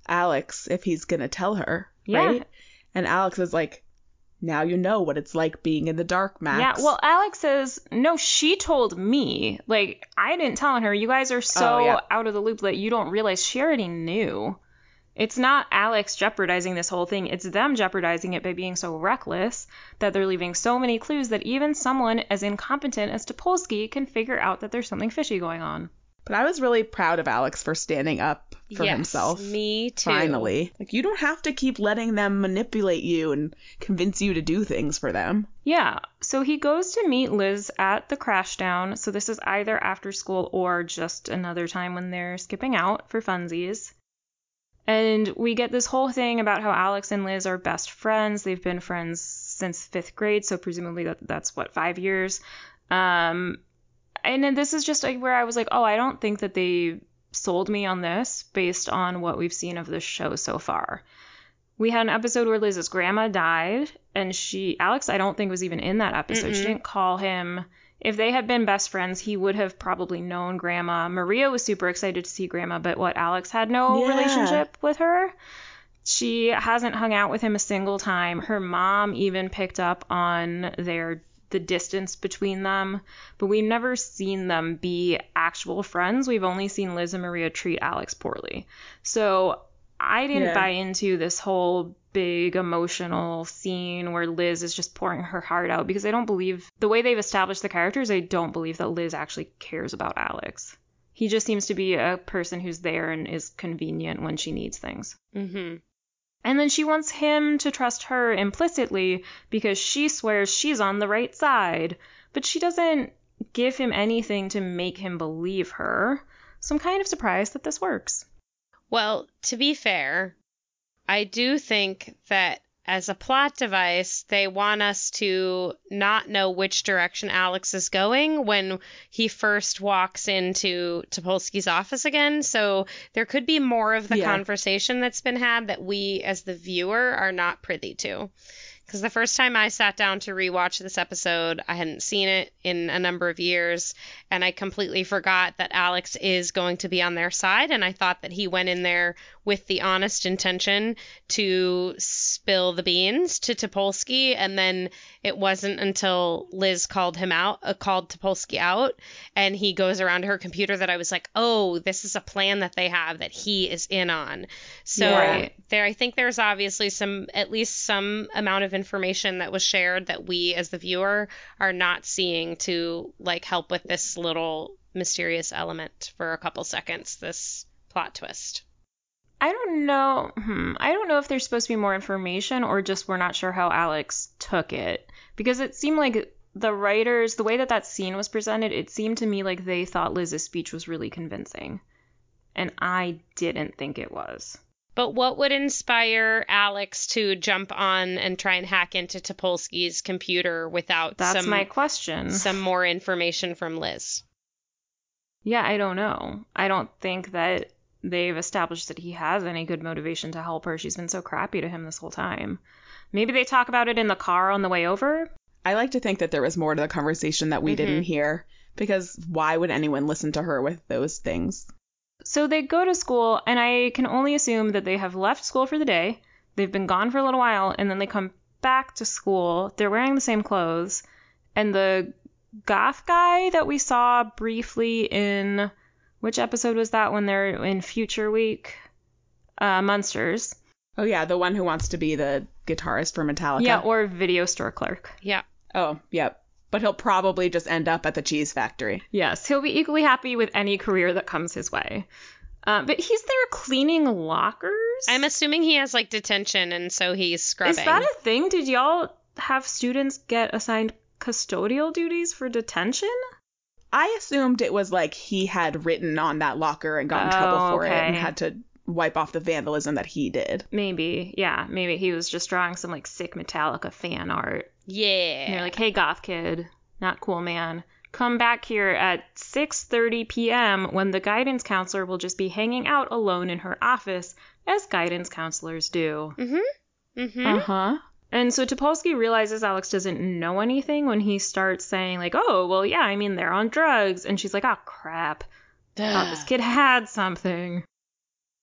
Alex if he's going to tell her, Yeah. right? And Alex is like, now you know what it's like being in the dark, Max. Yeah, well, Alex says, no, she told me. Like, I didn't tell her. You guys are so Oh, yeah. out of the loop that you don't realize she already knew. It's not Alex jeopardizing this whole thing, it's them jeopardizing it by being so reckless that they're leaving so many clues that even someone as incompetent as Topolsky can figure out that there's something fishy going on. But I was really proud of Alex for standing up for yes, himself. Me too. Finally. Like, you don't have to keep letting them manipulate you and convince you to do things for them. Yeah, so he goes to meet Liz at the Crashdown. So this is either after school or just another time when they're skipping out for funsies. And we get this whole thing about how Alex and Liz are best friends. They've been friends since fifth grade, so presumably that, that's what, five years. Um, and then this is just like where I was like, oh, I don't think that they sold me on this based on what we've seen of this show so far. We had an episode where Liz's grandma died, and she, Alex, I don't think was even in that episode. She Mm-mm. didn't call him. If they had been best friends, he would have probably known grandma. Maria was super excited to see grandma, but what, Alex had no Yeah. relationship with her? She hasn't hung out with him a single time. Her mom even picked up on their the distance between them, but we've never seen them be actual friends. We've only seen Liz and Maria treat Alex poorly. So I didn't Yeah. buy into this whole big emotional scene where Liz is just pouring her heart out because I don't believe the way they've established the characters, I don't believe that Liz actually cares about Alex. He just seems to be a person who's there and is convenient when she needs things. Mm-hmm. And then she wants him to trust her implicitly because she swears she's on the right side. But she doesn't give him anything to make him believe her. So I'm kind of surprised that this works. Well, to be fair, I do think that as a plot device, they want us to not know which direction Alex is going when he first walks into Topolsky's office again. So there could be more of the Yeah. conversation that's been had that we, as the viewer, are not privy to. Because the first time I sat down to rewatch this episode, I hadn't seen it in a number of years, and I completely forgot that Alex is going to be on their side, and I thought that he went in there with the honest intention to spill the beans to Topolsky, and then it wasn't until Liz called him out, uh, called Topolsky out, and he goes around her computer that I was like, oh, this is a plan that they have that he is in on. So Right. there, I think there's obviously some, at least some amount of information that was shared that we as the viewer are not seeing to like help with this little mysterious element for a couple seconds. This plot twist. I don't know. Hmm, I don't know if there's supposed to be more information or just we're not sure how Alex took it. Because it seemed like the writers, the way that that scene was presented, it seemed to me like they thought Liz's speech was really convincing. And I didn't think it was. But what would inspire Alex to jump on and try and hack into Topolsky's computer without That's some my question. some more information from Liz? Yeah, I don't know. I don't think that they've established that he has any good motivation to help her. She's been so crappy to him this whole time. Maybe they talk about it in the car on the way over. I like to think that there was more to the conversation that we mm-hmm. didn't hear because why would anyone listen to her with those things? So they go to school, and I can only assume that they have left school for the day. They've been gone for a little while, and then they come back to school. They're wearing the same clothes. And the goth guy that we saw briefly in which episode was that when they're in Future Week? Uh, Monsters. Oh yeah, the one who wants to be the guitarist for Metallica. Yeah, or video store clerk. Yeah. oh, yep. But he'll probably just end up at the cheese factory. Yes, he'll be equally happy with any career that comes his way. Uh, but he's there cleaning lockers. I'm assuming he has like detention and so he's scrubbing. Is that a thing? Did y'all have students get assigned custodial duties for detention? I assumed it was like he had written on that locker and got in Oh, trouble for it and had to wipe off the vandalism that he did. Maybe, yeah, maybe he was just drawing some like sick Metallica fan art. yeah. And they're like, "Hey, goth kid, not cool, man. Come back here at 6:30 p.m. when the guidance counselor will just be hanging out alone in her office, as guidance counselors do." mm-hmm. Uh huh. And so Topolsky realizes Alex doesn't know anything when he starts saying like, "Oh, well, yeah, I mean they're on drugs," and she's like, "Oh crap, thought this kid had something."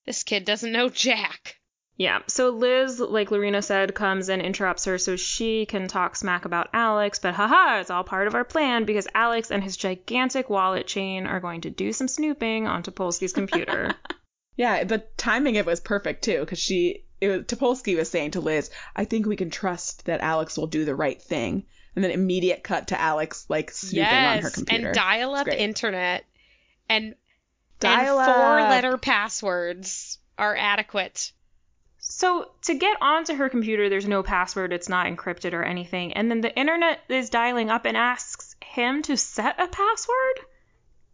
This kid doesn't know Jack. Yeah, so Liz, like Lorena said, comes and interrupts her so she can talk smack about Alex, but haha, it's all part of our plan because Alex and his gigantic wallet chain are going to do some snooping on Topolsky's computer. Yeah, the timing it was perfect too, because she, it was, Topolsky was saying to Liz, "I think we can trust that Alex will do the right thing," and then immediate cut to Alex like snooping on her yes, computer. and dial-up internet and Dial-up. and four-letter passwords are adequate. so to get onto her computer, there's no password, it's not encrypted or anything, and then the internet is dialing up and asks him to set a password,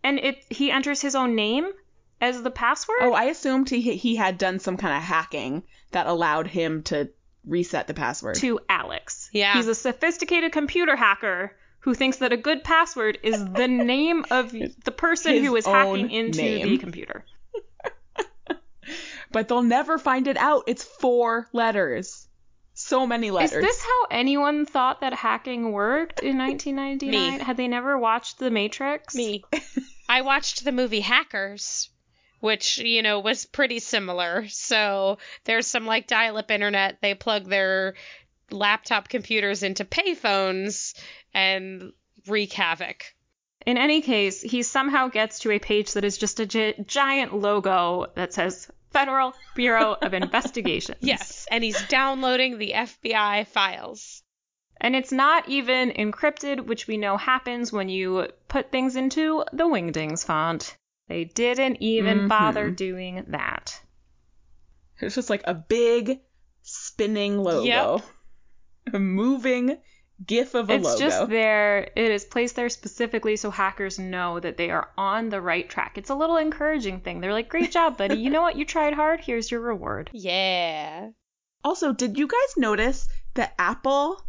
and it he enters his own name as the password. Oh, I assumed he he had done some kind of hacking that allowed him to reset the password. to Alex. Yeah. He's a sophisticated computer hacker who thinks that a good password is the name of the person his who is hacking into name. the computer. But they'll never find it out. It's four letters. So many letters. Is this how anyone thought that hacking worked in 1999? Me. Had they never watched The Matrix? Me. I watched the movie Hackers, which, you know, was pretty similar. So there's some like dial up internet. They plug their laptop computers into payphones and wreak havoc. In any case, he somehow gets to a page that is just a gi- giant logo that says Federal Bureau of Investigations. Yes. And he's downloading the FBI files. And it's not even encrypted, which we know happens when you put things into the Wingdings font. They didn't even Mhm. bother doing that. It's just like a big spinning logo. Yep. A moving gif of a it's logo. It's just there. It is placed there specifically so hackers know that they are on the right track. It's a little encouraging thing. They're like, great job, buddy. You know what? You tried hard. Here's your reward. Yeah. Also, did you guys notice that Apple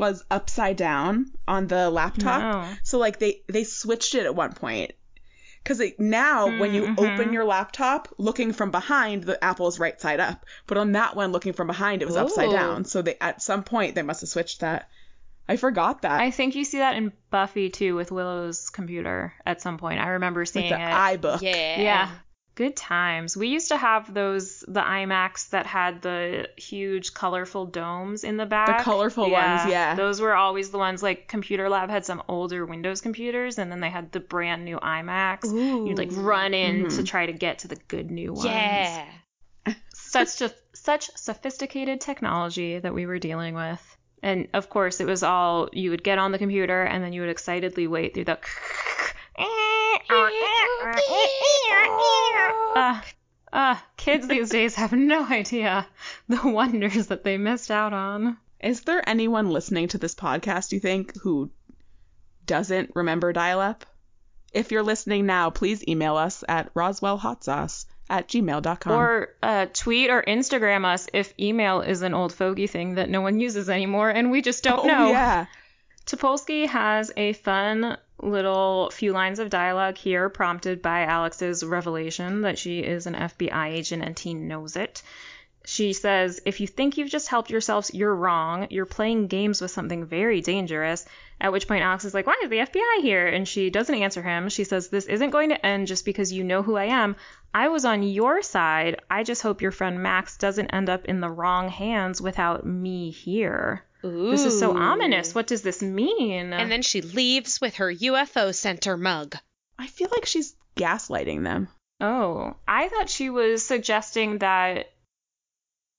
was upside down on the laptop? No. So like they they switched it at one point. Cuz now when you Mhm. open your laptop looking from behind the Apple is right side up, but on that one looking from behind it was upside down. So they at some point they must have switched that. I forgot that. I think you see that in Buffy too with Willow's computer at some point. I remember like seeing the it. iBook. Yeah. Yeah. Good times. We used to have those the iMacs that had the huge colorful domes in the back. The colorful ones, yeah. Those were always the ones like Computer Lab had some older Windows computers and then they had the brand new iMacs. You'd like run in to mm-hmm. try to get to the good new ones. Yeah. Such just such sophisticated technology that we were dealing with. And of course, it was all you would get on the computer and then you would excitedly wait through the Ah, ah, kids these days have no idea the wonders that they missed out on. Is there anyone listening to this podcast, you think, who doesn't remember dial up? If you're listening now, please email us at roswellhotsauce at gmail.com. Or uh, tweet or Instagram us if email is an old fogey thing that no one uses anymore and we just don't oh, know. yeah. Topolsky has a fun little few lines of dialogue here prompted by Alex's revelation that she is an FBI agent and he knows it. She says, If you think you've just helped yourselves, you're wrong. You're playing games with something very dangerous. At which point Alex is like, Why is the FBI here? And she doesn't answer him. She says, This isn't going to end just because you know who I am. I was on your side. I just hope your friend Max doesn't end up in the wrong hands without me here. This is so ominous. What does this mean? And then she leaves with her UFO center mug. I feel like she's gaslighting them. Oh, I thought she was suggesting that.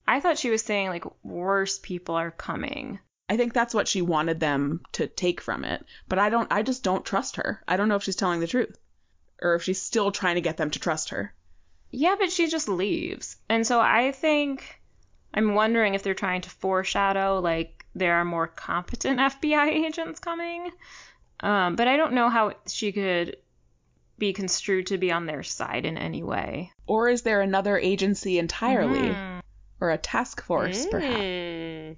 I thought she was saying, like, worse people are coming. I think that's what she wanted them to take from it. But I don't I just don't trust her. I don't know if she's telling the truth. Or if she's still trying to get them to trust her. Yeah, but she just leaves. And so I think. I'm wondering if they're trying to foreshadow, like, there are more competent FBI agents coming. Um, but I don't know how she could be construed to be on their side in any way. Or is there another agency entirely? Hmm. Or a task force, perhaps? Mm.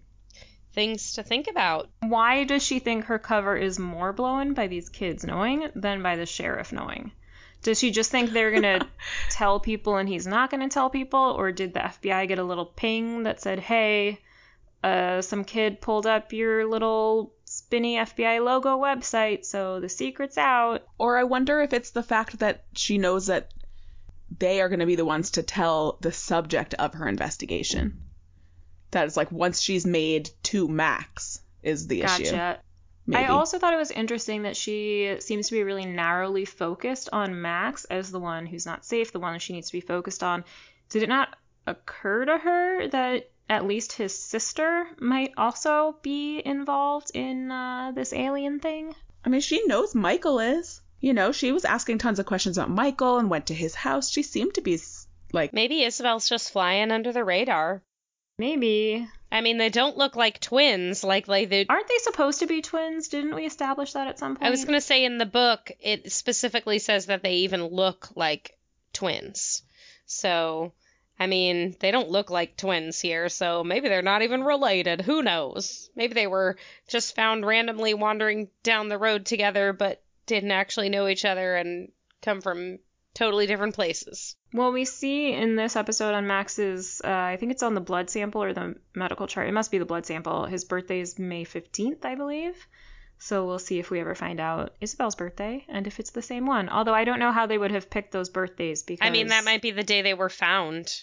Things to think about. Why does she think her cover is more blown by these kids knowing than by the sheriff knowing? Does she just think they're going to tell people and he's not going to tell people? Or did the FBI get a little ping that said, hey, uh, some kid pulled up your little spinny FBI logo website, so the secret's out? Or I wonder if it's the fact that she knows that they are going to be the ones to tell the subject of her investigation. That is like once she's made to Max is the issue. Gotcha. Maybe. I also thought it was interesting that she seems to be really narrowly focused on Max as the one who's not safe, the one she needs to be focused on. Did it not occur to her that at least his sister might also be involved in uh, this alien thing? I mean, she knows Michael is. You know, she was asking tons of questions about Michael and went to his house. She seemed to be like, Maybe Isabel's just flying under the radar. Maybe. I mean, they don't look like twins. Like, like they. Aren't they supposed to be twins? Didn't we establish that at some point? I was gonna say in the book, it specifically says that they even look like twins. So, I mean, they don't look like twins here, so maybe they're not even related. Who knows? Maybe they were just found randomly wandering down the road together, but didn't actually know each other and come from totally different places. Well, we see in this episode on Max's, uh, I think it's on the blood sample or the medical chart. It must be the blood sample. His birthday is May 15th, I believe. So we'll see if we ever find out Isabel's birthday and if it's the same one. Although I don't know how they would have picked those birthdays because. I mean, that might be the day they were found.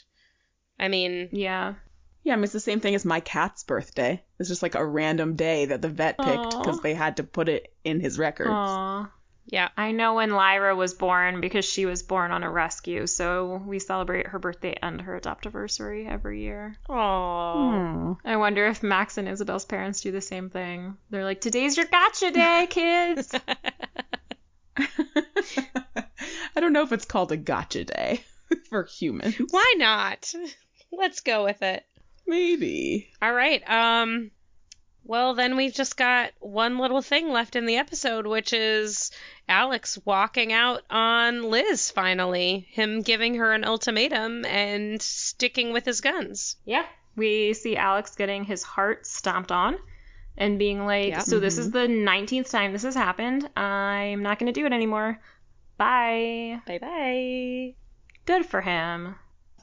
I mean, Yeah. yeah, I mean, it's the same thing as my cat's birthday. It's just like a random day that the vet picked because they had to put it in his records. Aw. Yeah. I know when Lyra was born because she was born on a rescue. So we celebrate her birthday and her adoptiversary every year. Aww. Hmm. I wonder if Max and Isabel's parents do the same thing. They're like, today's your gotcha day, kids. I don't know if it's called a gotcha day for humans. Why not? Let's go with it. Maybe. All right. Um well, then we've just got one little thing left in the episode, which is Alex walking out on Liz finally, him giving her an ultimatum and sticking with his guns. Yeah. We see Alex getting his heart stomped on and being like, Yep. so this mm-hmm. is the 19th time this has happened. I'm not going to do it anymore. Bye. Bye-bye. Good for him.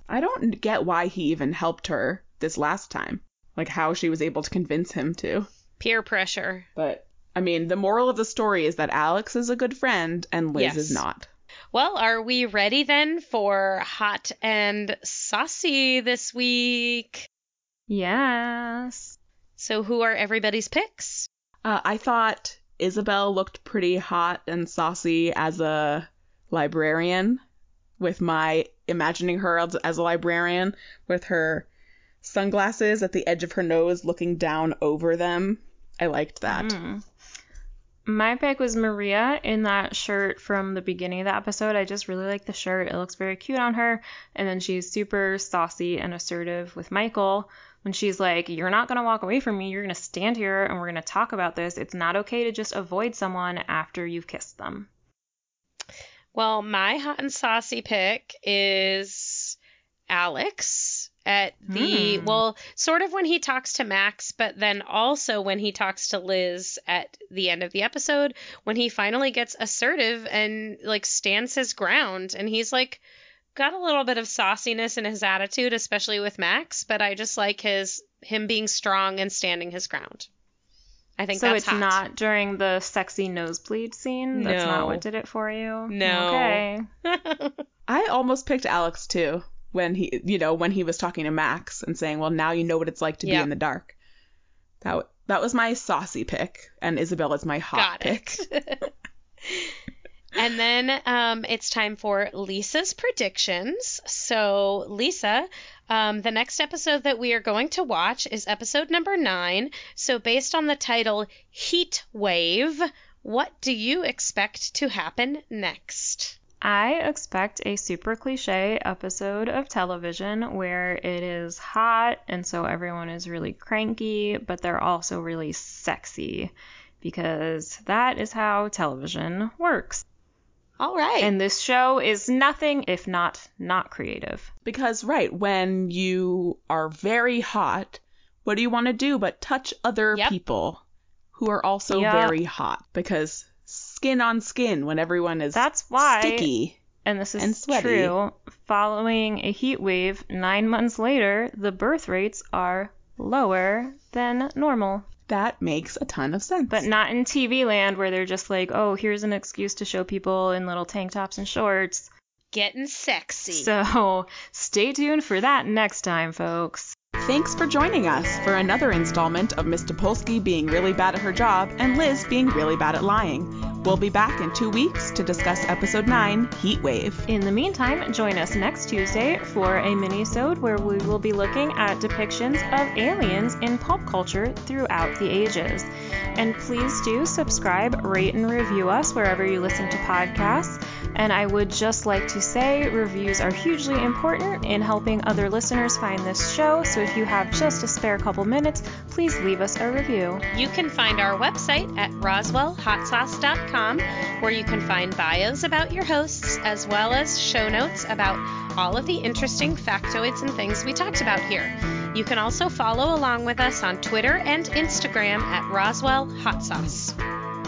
I don't get why he even helped her this last time. Like how she was able to convince him to. Peer pressure. But I mean, the moral of the story is that Alex is a good friend and Liz Yes. is not. Well, are we ready then for hot and saucy this week? Yes. So, who are everybody's picks? Uh, I thought Isabel looked pretty hot and saucy as a librarian, with my imagining her as, as a librarian with her sunglasses at the edge of her nose looking down over them. I liked that. Mm. My pick was Maria in that shirt from the beginning of the episode. I just really like the shirt. It looks very cute on her. And then she's super saucy and assertive with Michael when she's like, You're not going to walk away from me. You're going to stand here and we're going to talk about this. It's not okay to just avoid someone after you've kissed them. Well, my hot and saucy pick is Alex at the Hmm. well, sort of when he talks to Max, but then also when he talks to Liz at the end of the episode when he finally gets assertive and like stands his ground and he's like got a little bit of sauciness in his attitude, especially with Max, but I just like his him being strong and standing his ground. I think so that's it's hot. not during the sexy nosebleed scene. That's No. not what did it for you. No. Okay. I almost picked Alex too when he, you know, when he was talking to Max and saying, "Well, now you know what it's like to Yeah. be in the dark." That w- that was my saucy pick, and Isabel is my hot Got pick. and then um, it's time for Lisa's predictions. So, Lisa, um, the next episode that we are going to watch is episode number nine. So, based on the title Heat Wave, what do you expect to happen next? I expect a super cliche episode of television where it is hot and so everyone is really cranky, but they're also really sexy because that is how television works. All right. And this show is nothing if not not creative. Because right when you are very hot, what do you want to do but touch other Yep. people who are also Yeah. very hot? Because skin on skin when everyone is That's why sticky. and this is and sweaty. true, following a heat wave 9 months later, the birth rates are lower than normal. That makes a ton of sense. But not in TV land where they're just like, oh, here's an excuse to show people in little tank tops and shorts. Getting sexy. So stay tuned for that next time, folks. Thanks for joining us for another installment of Miss Topolsky being really bad at her job and Liz being really bad at lying. We'll be back in two weeks to discuss episode 9, Heat Wave. In the meantime, join us next Tuesday for a mini-sode where we will be looking at depictions of aliens in pop culture throughout the ages. And please do subscribe, rate, and review us wherever you listen to podcasts. And I would just like to say reviews are hugely important in helping other listeners find this show. So if you have just a spare couple minutes, please leave us a review. You can find our website at roswellhotsauce.com, where you can find bios about your hosts, as well as show notes about all of the interesting factoids and things we talked about here. You can also follow along with us on Twitter and Instagram at Roswell Hot Sauce.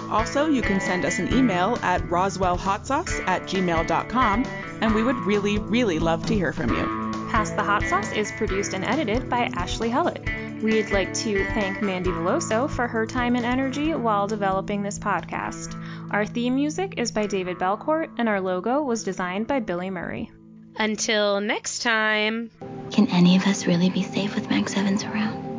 Also, you can send us an email at roswellhotsauce at gmail.com, and we would really, really love to hear from you. Pass the Hot Sauce is produced and edited by Ashley Hullett. We'd like to thank Mandy Veloso for her time and energy while developing this podcast. Our theme music is by David Belcourt, and our logo was designed by Billy Murray. Until next time. Can any of us really be safe with Max Evans around?